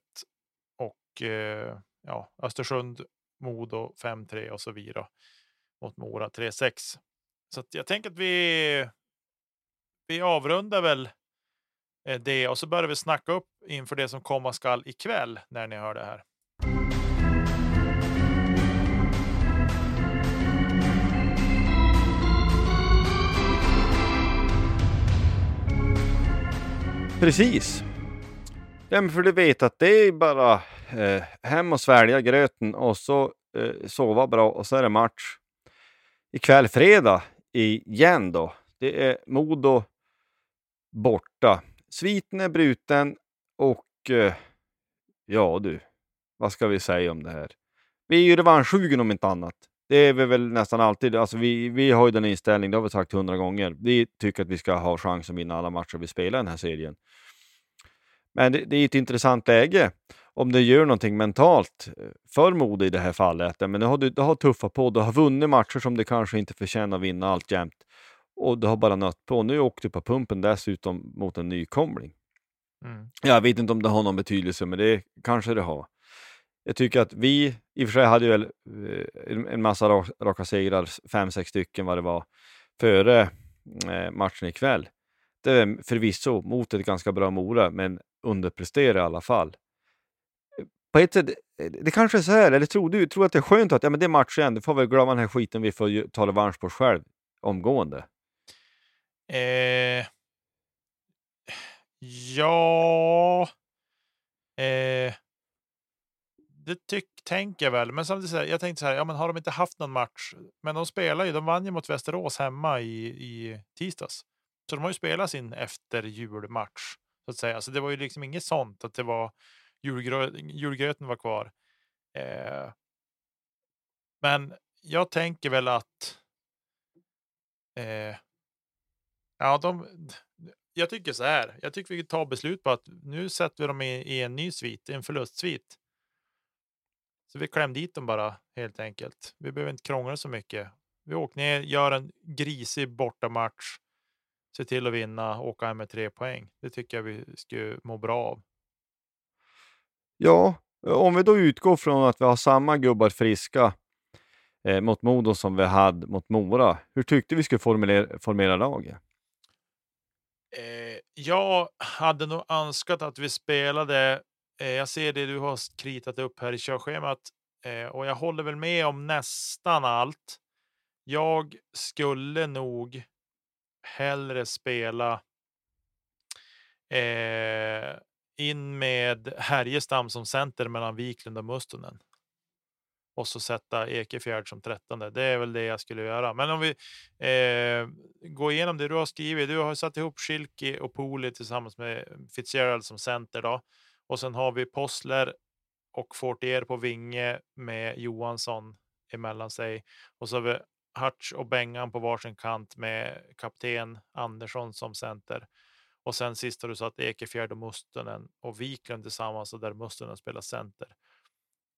Och eh, ja, Östersund, Modo 5-3 och så vidare. Mot Mora 3-6. Så att jag tänker att vi vi avrundar väl eh, det och så börjar vi snacka upp inför det som komma skall ikväll när ni hör det här. Precis. Ja, men för du vet att det är bara eh, hem och svälja gröten och så eh, sova bra och så är det match ikväll fredag igen då. Det är Modo borta. Sviten är bruten och eh, ja du, vad ska vi säga om det här? Vi är ju revanschsugen om inte annat. Det är vi väl nästan alltid. Alltså vi, vi har ju den inställningen, det har vi sagt hundra gånger. Vi tycker att vi ska ha chans att vinna alla matcher vi spelar i den här serien. Men det, det är ett intressant läge om det gör någonting mentalt eh, för Modo i det här fallet. Men du har, du har tuffat på, du har vunnit matcher som du kanske inte förtjänar att vinna allt jämt. Och du har bara nött på. Nu åkte du på pumpen dessutom mot en nykomling. Mm. Jag vet inte om det har någon betydelse, men det kanske det har. Jag tycker att vi, i och för sig hade väl eh, en massa raka segrar, fem, sex stycken vad det var, före eh, matchen ikväll. Det är förvisso mot ett ganska bra Mora, men underpresterar i alla fall. På ett sätt, eh, det kanske är så här, eller tror du tror att det är skönt att ja, men det är match igen, du får väl glömma den här skiten, vi får ta revansch på oss själv omgående? Eh, ja... Eh, det tyck, tänker jag väl. Men samtidigt, jag tänkte så här, ja, men har de inte haft någon match? Men de spelar ju, de vann ju mot Västerås hemma i, i tisdags. Så de har ju spelat sin efter julmatch så att säga. Så det var ju liksom inget sånt att det var julgrö, julgröten var kvar. Eh, men jag tänker väl att. Eh, ja, de. Jag tycker så här. Jag tycker vi tar beslut på att nu sätter vi dem i, i en ny svit, en förlustsvit. Så vi klämde dit dem bara helt enkelt. Vi behöver inte krångla så mycket. Vi åker ner, gör en grisig bortamatch, se till att vinna, åka hem med tre poäng. Det tycker jag vi skulle må bra av. Ja, om vi då utgår från att vi har samma gubbar friska eh, mot Modo som vi hade mot Mora. Hur tyckte vi skulle formulera, formera laget? Eh, jag hade nog önskat att vi spelade Eh, jag ser det du har kritat upp här i körschemat eh, och jag håller väl med om nästan allt. Jag skulle nog hellre spela eh, in med Härjestam som center mellan Wiklund och Mustonen. Och så sätta Ekefjärd som trettonde. Det är väl det jag skulle göra. Men om vi eh, går igenom det du har skrivit. Du har satt ihop Schilke och Poli tillsammans med Fitzgerald som center. Då. Och sen har vi Possler och Fortier på vinge med Johansson emellan sig. Och så har vi Hutch och Bengan på varsin kant med kapten Andersson som center. Och sen sist har du satt Ekefjärd och Mustonen och Wiklund tillsammans och där Mustonen spelar center.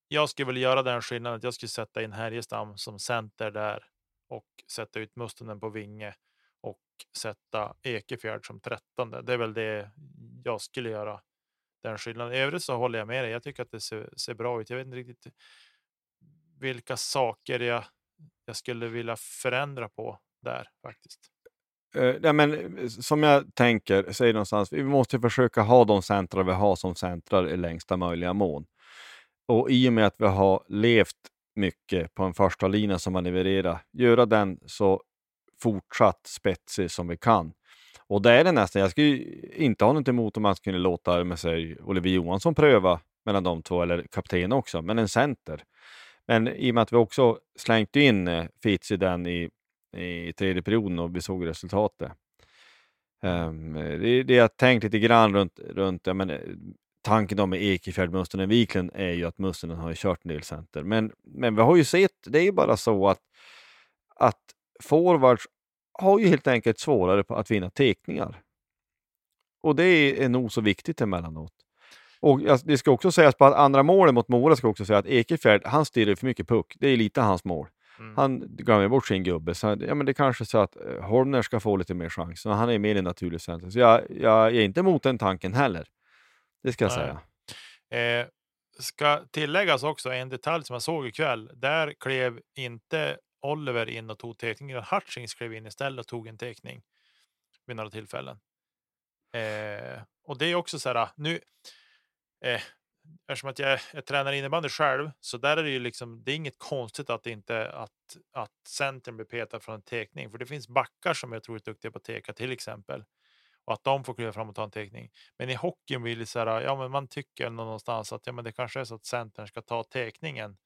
Jag skulle väl göra den skillnaden att jag skulle sätta in Härjestam som center där och sätta ut Mustonen på vinge och sätta Ekefjärd som trettonde. Det är väl det jag skulle göra den skillnaden. I övrigt så håller jag med dig. Jag tycker att det ser, ser bra ut. Jag vet inte riktigt vilka saker jag, jag skulle vilja förändra på där faktiskt. Eh, eh, uh, ja, men, eh, som jag tänker, säger någonstans, vi måste försöka ha de centra vi har som centrar i längsta möjliga mån. Och i och med att vi har levt mycket på en första lina som har levererat, göra den så fortsatt spetsig som vi kan. Och det är det nästan. Jag skulle inte ha något emot om man skulle låta med sig Oliver Johansson pröva mellan de två, eller kapten också, men en center. Men i och med att vi också slängt in eh, Fitz i den i, i tredje perioden och vi såg resultatet. Um, det, det jag tänkt lite grann runt, runt jag menar, eh, tanken då med Ekefjärd, Mustonen, Wiklund är ju att Mustonen har kört en del center. Men, men vi har ju sett, det är ju bara så att, att forwards har ju helt enkelt svårare på att vinna teckningar. Och det är nog så viktigt emellanåt. Och det ska också sägas på att andra målet mot Mora ska också säga att Ekefjärd, han stirrar för mycket puck. Det är lite hans mål. Mm. Han glömmer bort sin gubbe. Så ja, men det kanske är så att eh, Holmner ska få lite mer chans. Han är mer en naturlig center. Så jag, jag är inte emot den tanken heller. Det ska jag Nej. säga. Eh, ska tilläggas också en detalj som jag såg ikväll. Där klev inte Oliver in och tog teckningen. Hutchings klev in istället och tog en teckning vid några tillfällen. Eh, och det är också så här ah, nu. Eh, eftersom att jag, jag tränar innebandy själv så där är det ju liksom. Det är inget konstigt att inte att att centern blir petad från en teckning, för det finns backar som jag tror är duktiga på att teka till exempel och att de får kliva fram och ta en teckning. Men i hockeyn vill det så här. Ah, ja, men man tycker någonstans att ja, men det kanske är så att centern ska ta teckningen.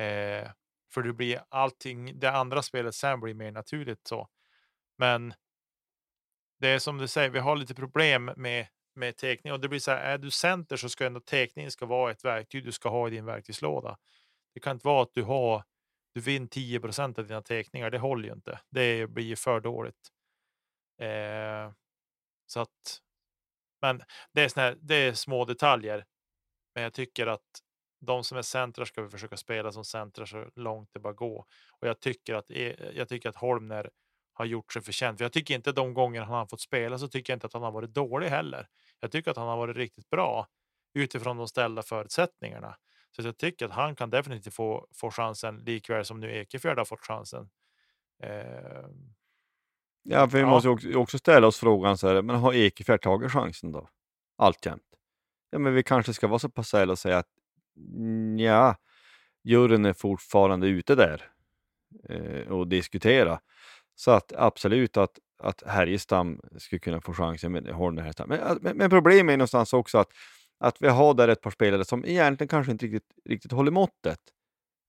Eh, för det blir allting, det andra spelet sen blir mer naturligt så. Men det är som du säger, vi har lite problem med, med tekning och det blir så här, är du center så ska ändå tekningen ska vara ett verktyg du ska ha i din verktygslåda. Det kan inte vara att du har, du vinner 10% av dina teckningar, det håller ju inte. Det blir ju för dåligt. Eh, så att, men det är, såna här, det är små detaljer. Men jag tycker att de som är centrar ska vi försöka spela som centrar så långt det bara går. Och jag tycker att, eh, jag tycker att Holmner har gjort sig förtjänt. För jag tycker inte de gånger han har fått spela så tycker jag inte att han har varit dålig heller. Jag tycker att han har varit riktigt bra utifrån de ställda förutsättningarna. Så jag tycker att han kan definitivt få, få chansen likväl som nu Ekefjärd har fått chansen. Eh, Ja, för vi Ja. måste också, ställa oss frågan så här, men har Ekefjärd tagit chansen då? Alltjämt. Ja, men vi kanske ska vara så pass och säga att ja, juryn är fortfarande ute där eh, och diskutera. Så att absolut att, att Härjestam skulle kunna få chansen med Härjestam. Men, men, men problemet är någonstans också att, att vi har där ett par spelare som egentligen kanske inte riktigt, riktigt håller måttet.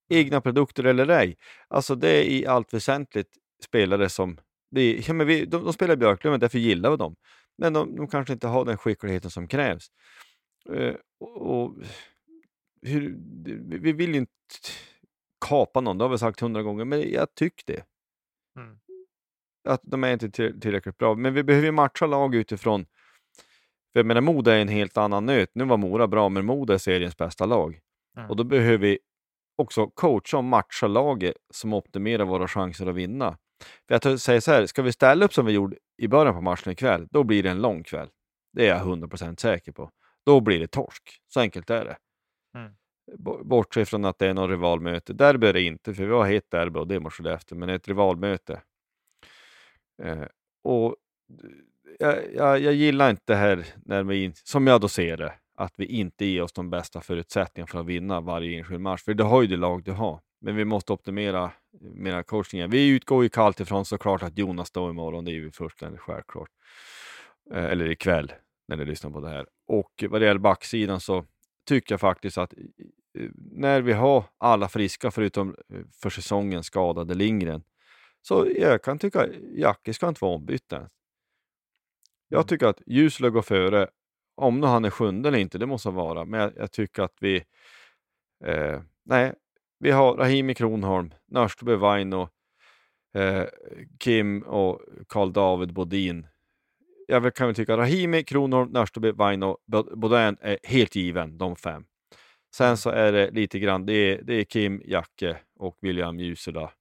Egna produkter eller ej. Alltså det är i allt väsentligt spelare som vi, ja, men vi, de, de spelar i Björklöven, därför gillar vi dem. Men de, de kanske inte har den skickligheten som krävs. Eh, och, och hur, vi vi vill ju inte kapa någon, det har vi sagt hundra gånger, men jag tycker det. Mm. Att de är inte till, tillräckligt bra. Men vi behöver ju matcha lag utifrån... För jag menar, Modo är en helt annan nöt. Nu var Mora bra, men Modo är seriens bästa lag. Mm. Och då behöver vi också coacha och matcha laget som optimerar våra chanser att vinna. För jag säger så här, ska vi ställa upp som vi gjorde i början på matchen ikväll, då blir det en lång kväll. Det är jag 100% säker på. Då blir det torsk. Så enkelt är det. Mm. Bortsett från att det är något rivalmöte. Derby är det inte, för vi har ett derby och det är mot Skellefteå, men ett rivalmöte. Eh, och jag, jag, jag gillar inte det här, när vi, som jag då ser det, att vi inte ger oss de bästa förutsättningarna för att vinna varje enskild match. För det har ju det lag du har. Men vi måste optimera mera coachningen. Vi utgår ju kallt ifrån såklart att Jonas står imorgon, det är ju fullständigt självklart. Eh, eller ikväll, när ni lyssnar på det här. Och vad det gäller backsidan så tycker jag faktiskt att när vi har alla friska förutom eh, för säsongen skadade Lindgren, så jag kan tycka Jacke ska inte vara ombytt än. Jag Mm. tycker att Ljusle går före, om nu han är sjunde eller inte, det måste han vara, men jag, jag tycker att vi... Eh, nej, vi har Rahimi Kronholm, Nörsteby Vaino, eh, Kim och Karl David Bodin. Jag kan väl tycka Rahimi, Kronholm, Nörsteby, Vaino, Bodin är helt given, de fem. Sen så är det lite grann, det är, det är Kim, Jacke och William Jusela.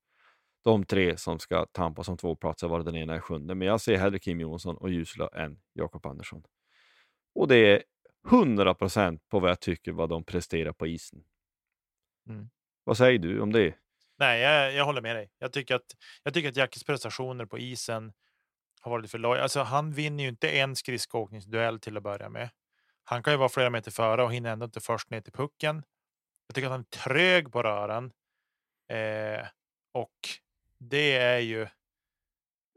De tre som ska tampas om två platser, var den ena är sjunde. Men jag ser hellre Kim Jonsson och Jusela än Jakob Andersson. Och det är 100% på vad jag tycker vad de presterar på isen. Mm. Vad säger du om det? Nej, jag, jag håller med dig. Jag tycker att, jag tycker att Jackes prestationer på isen har varit för låga. Alltså, han vinner ju inte en skridskoåkningsduell till att börja med. Han kan ju vara flera meter före och hinner ändå inte först ner till pucken. Jag tycker att han är trög på rören. Eh, och det är ju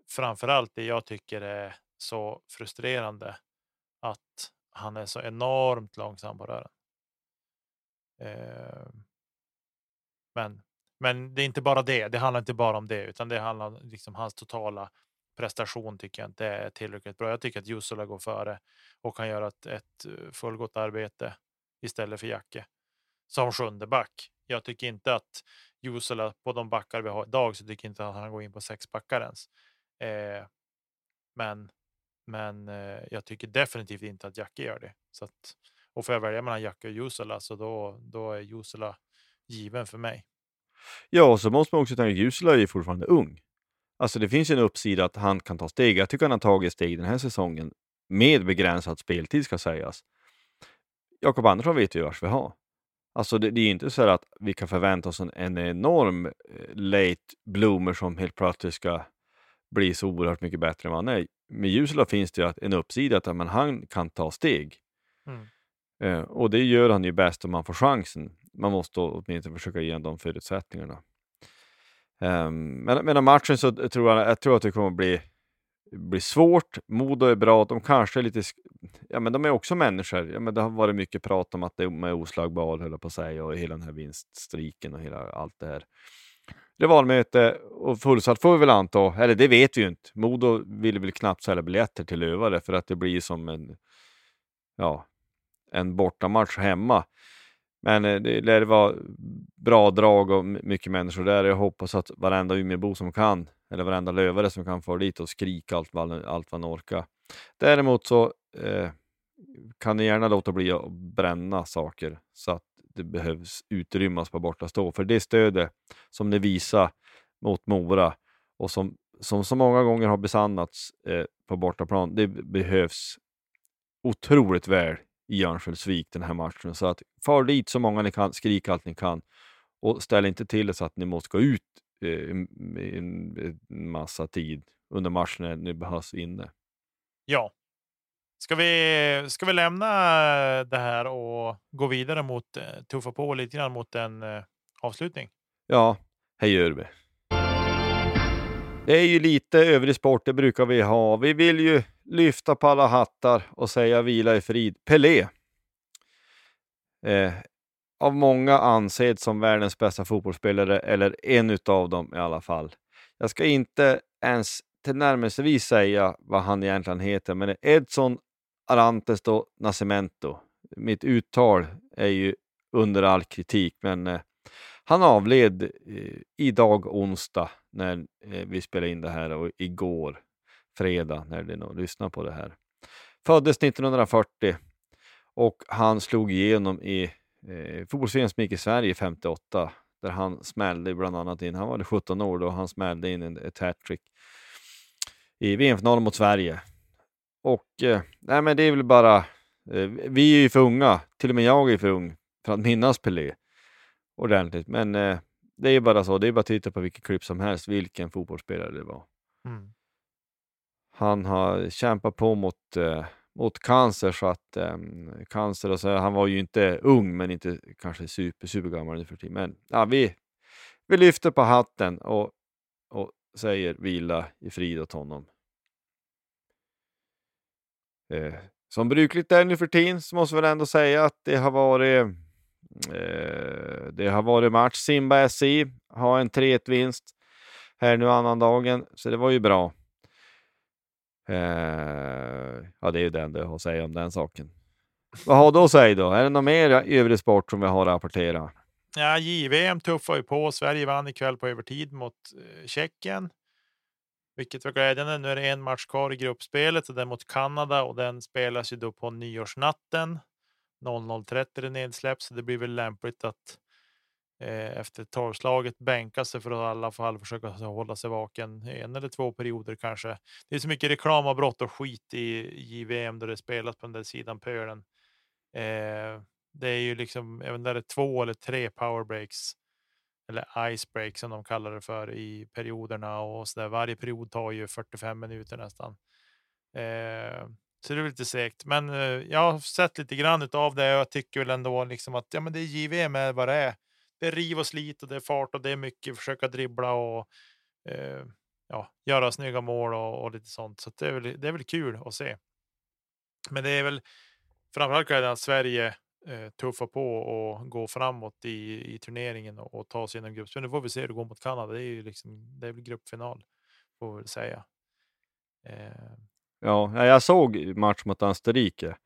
framförallt det jag tycker är så frustrerande. Att han är så enormt långsam på rören. Eh, men, men det är inte bara det. Det handlar inte bara om det, utan det handlar om liksom hans totala prestation tycker jag inte är tillräckligt bra. Jag tycker att Jusula går före och kan göra ett, ett eh, fullgott arbete istället för Jacke som sjunde back. Jag tycker inte att Jusula på de backar vi har idag så tycker jag inte att han går in på sex backar ens. Eh, men men eh, jag tycker definitivt inte att Jacke gör det. Så att, och får jag välja mellan Jacke och Jusula så då, då är Jusula given för mig. Ja, och så måste man också tänka att Jussola är ju fortfarande ung. Alltså det finns en uppsida att han kan ta steg. Jag tycker han har tagit steg den här säsongen med begränsad speltid ska sägas. Jakob Andersson vet ju vars vi har. Alltså det, det är inte så att vi kan förvänta oss en, en enorm eh, late bloomer som helt plötsligt ska bli så oerhört mycket bättre än vad han är. Med Jusela finns det en uppsida att men han kan ta steg. Mm. Eh, och det gör han ju bäst om man får chansen. Man måste åtminstone försöka ge honom de förutsättningarna. Um, men, men matchen så tror jag, jag tror att det kommer att bli, bli svårt. Modo är bra, de kanske är lite... Ja, men de är också människor. Ja, men det har varit mycket prat om att de är oslagbara, höll jag på att säga, och hela den här vinststriken och hela allt det här. rivalmöte och fullsatt får vi väl anta, eller det vet vi ju inte. Modo vill väl knappt sälja biljetter till Lövare för att det blir som en, ja, en bortamatch hemma. Men eh, det lär vara bra drag och mycket människor där. Jag hoppas att varenda Umeåbo som kan, eller varenda lövare som kan få dit och skrika allt vad, allt vad orkar. Däremot så eh, kan ni gärna låta bli att bränna saker så att det behövs utrymmas på bortastå. För det stödet som ni visar mot Mora och som, som så många gånger har besannats eh, på bortaplan, det behövs otroligt väl i Örnsköldsvik den här matchen. Så att far dit så många ni kan, skrik allt ni kan och ställ inte till det så att ni måste gå ut eh, en, en massa tid under matchen när ni behövs inne. Ja. Ska vi, ska vi lämna det här och gå vidare mot, eh, tuffa på lite grann mot en eh, avslutning? Ja, gör vi. Det är ju lite övrig sport, det brukar vi ha. Vi vill ju lyfta på alla hattar och säga vila i frid. Pelé. Eh, av många ansedd som världens bästa fotbollsspelare, eller en utav dem i alla fall. Jag ska inte ens tillnärmelsevis säga vad han egentligen heter, men Edson Arantes do Nascimento. Mitt uttal är ju under all kritik, men eh, han avled eh, idag onsdag när eh, vi spelade in det här och igår fredag när ni lyssnar på det här. Föddes 1940 och han slog igenom i eh, fotbolls i Sverige 58 där han smällde bland annat in, han var 17 år då, han smällde in ett hattrick i VM-finalen mot Sverige. Och eh, nej, men det är väl bara, eh, vi är ju för unga, till och med jag är för ung för att minnas Pelé ordentligt. Men eh, det är bara så, det är bara att titta på vilket klipp som helst, vilken fotbollsspelare det var. Mm. Han har kämpat på mot, eh, mot cancer, så att eh, cancer och så, han var ju inte ung, men inte kanske super, supergammal nu för tiden. Men ja, vi, vi lyfter på hatten och, och säger vila i frid åt honom. Eh, som brukligt är nu för tiden så måste vi väl ändå säga att det har varit Eh, det har varit match. Simba SI har en 3-1 vinst här nu annandagen, så det var ju bra. Eh, ja, det är ju det enda jag har att säga om den saken. Vad har du att säga då? Är det något mer övrig sport som vi har att rapportera? Ja, JVM tuffar ju på. Sverige vann ikväll på övertid mot eh, Tjeckien. Vilket var glädjande. Nu är det en match kvar i gruppspelet och den mot Kanada och den spelas ju då på nyårsnatten. 00.30 nedsläpp, så det blir väl lämpligt att Eh, efter tolvslaget bänka sig för att i alla fall försöka hålla sig vaken en eller två perioder kanske. Det är så mycket reklamavbrott och skit i JVM då det spelas på den där sidan pölen. Eh, det är ju liksom, även där det är två eller tre powerbreaks eller icebreak som de kallar det för i perioderna och så där. Varje period tar ju 45 minuter nästan. Eh, så det är lite segt. Men eh, jag har sett lite grann av det och jag tycker väl ändå liksom att ja, men det är JVM är vad det är. Det är riv och slit och det är fart och det är mycket försöka dribbla och eh, ja, göra snygga mål och, och lite sånt. Så det är, väl, det är väl kul att se. Men det är väl framförallt att Sverige eh, tuffar på och går framåt i, i turneringen och, och tar sig igenom gruppspel. Nu får vi se hur det går mot Kanada. Det är ju liksom, det är väl gruppfinal får vi väl säga. Eh, Ja, jag såg match mot Österrike.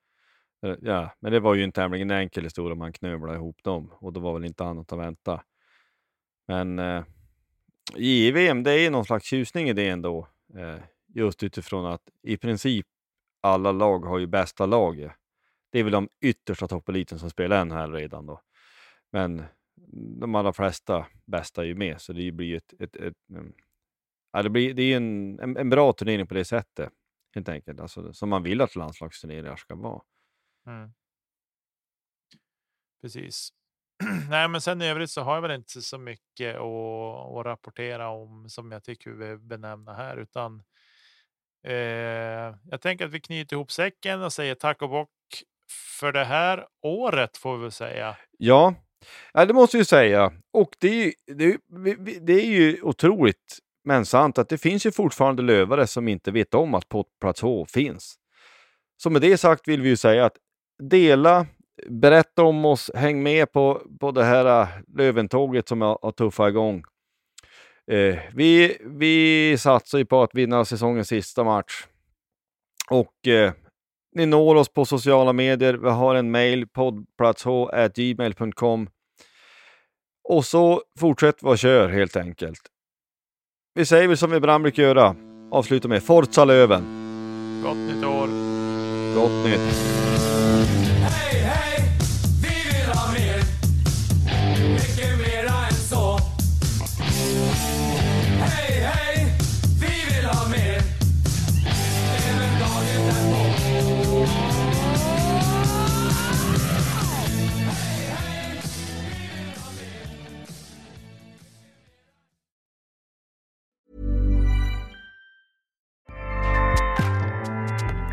Eh, ja, men det var ju en tämligen enkel historia, man knövlade ihop dem och då var väl inte annat att vänta. Men eh, det är någon slags tjusning i det ändå. Eh, just utifrån att i princip alla lag har ju bästa laget. Det är väl de yttersta toppeliten som spelar NHL här redan då. Men de allra flesta bästa är ju med, så det blir ju ett, ett, ett, ett ja, det, blir, det är en, en, en bra turnering på det sättet helt enkelt. Alltså, som man vill att landslagsturneringar ska vara. Mm. Precis. Nej, men sen i övrigt så har jag väl inte så mycket att, att rapportera om som jag tycker vi benämna här, utan eh, jag tänker att vi knyter ihop säcken och säger tack och bock för det här året får vi väl säga. Ja, ja det måste vi säga. Och det är, det, det är ju otroligt men sant att det finns ju fortfarande lövare som inte vet om att pottplats H finns. Så med det sagt vill vi ju säga att dela, berätta om oss, häng med på, på det här äh, löventåget som har, har tuffat igång. Eh, vi, vi satsar ju på att vinna säsongens sista match. Och eh, ni når oss på sociala medier. Vi har en mail, poddplatsh.gmail.com. Och så fortsätt vad kör helt enkelt. Vi säger väl som vi ibland brukar göra. Avsluta med Forza Löven. Gott nytt år! Gott nytt!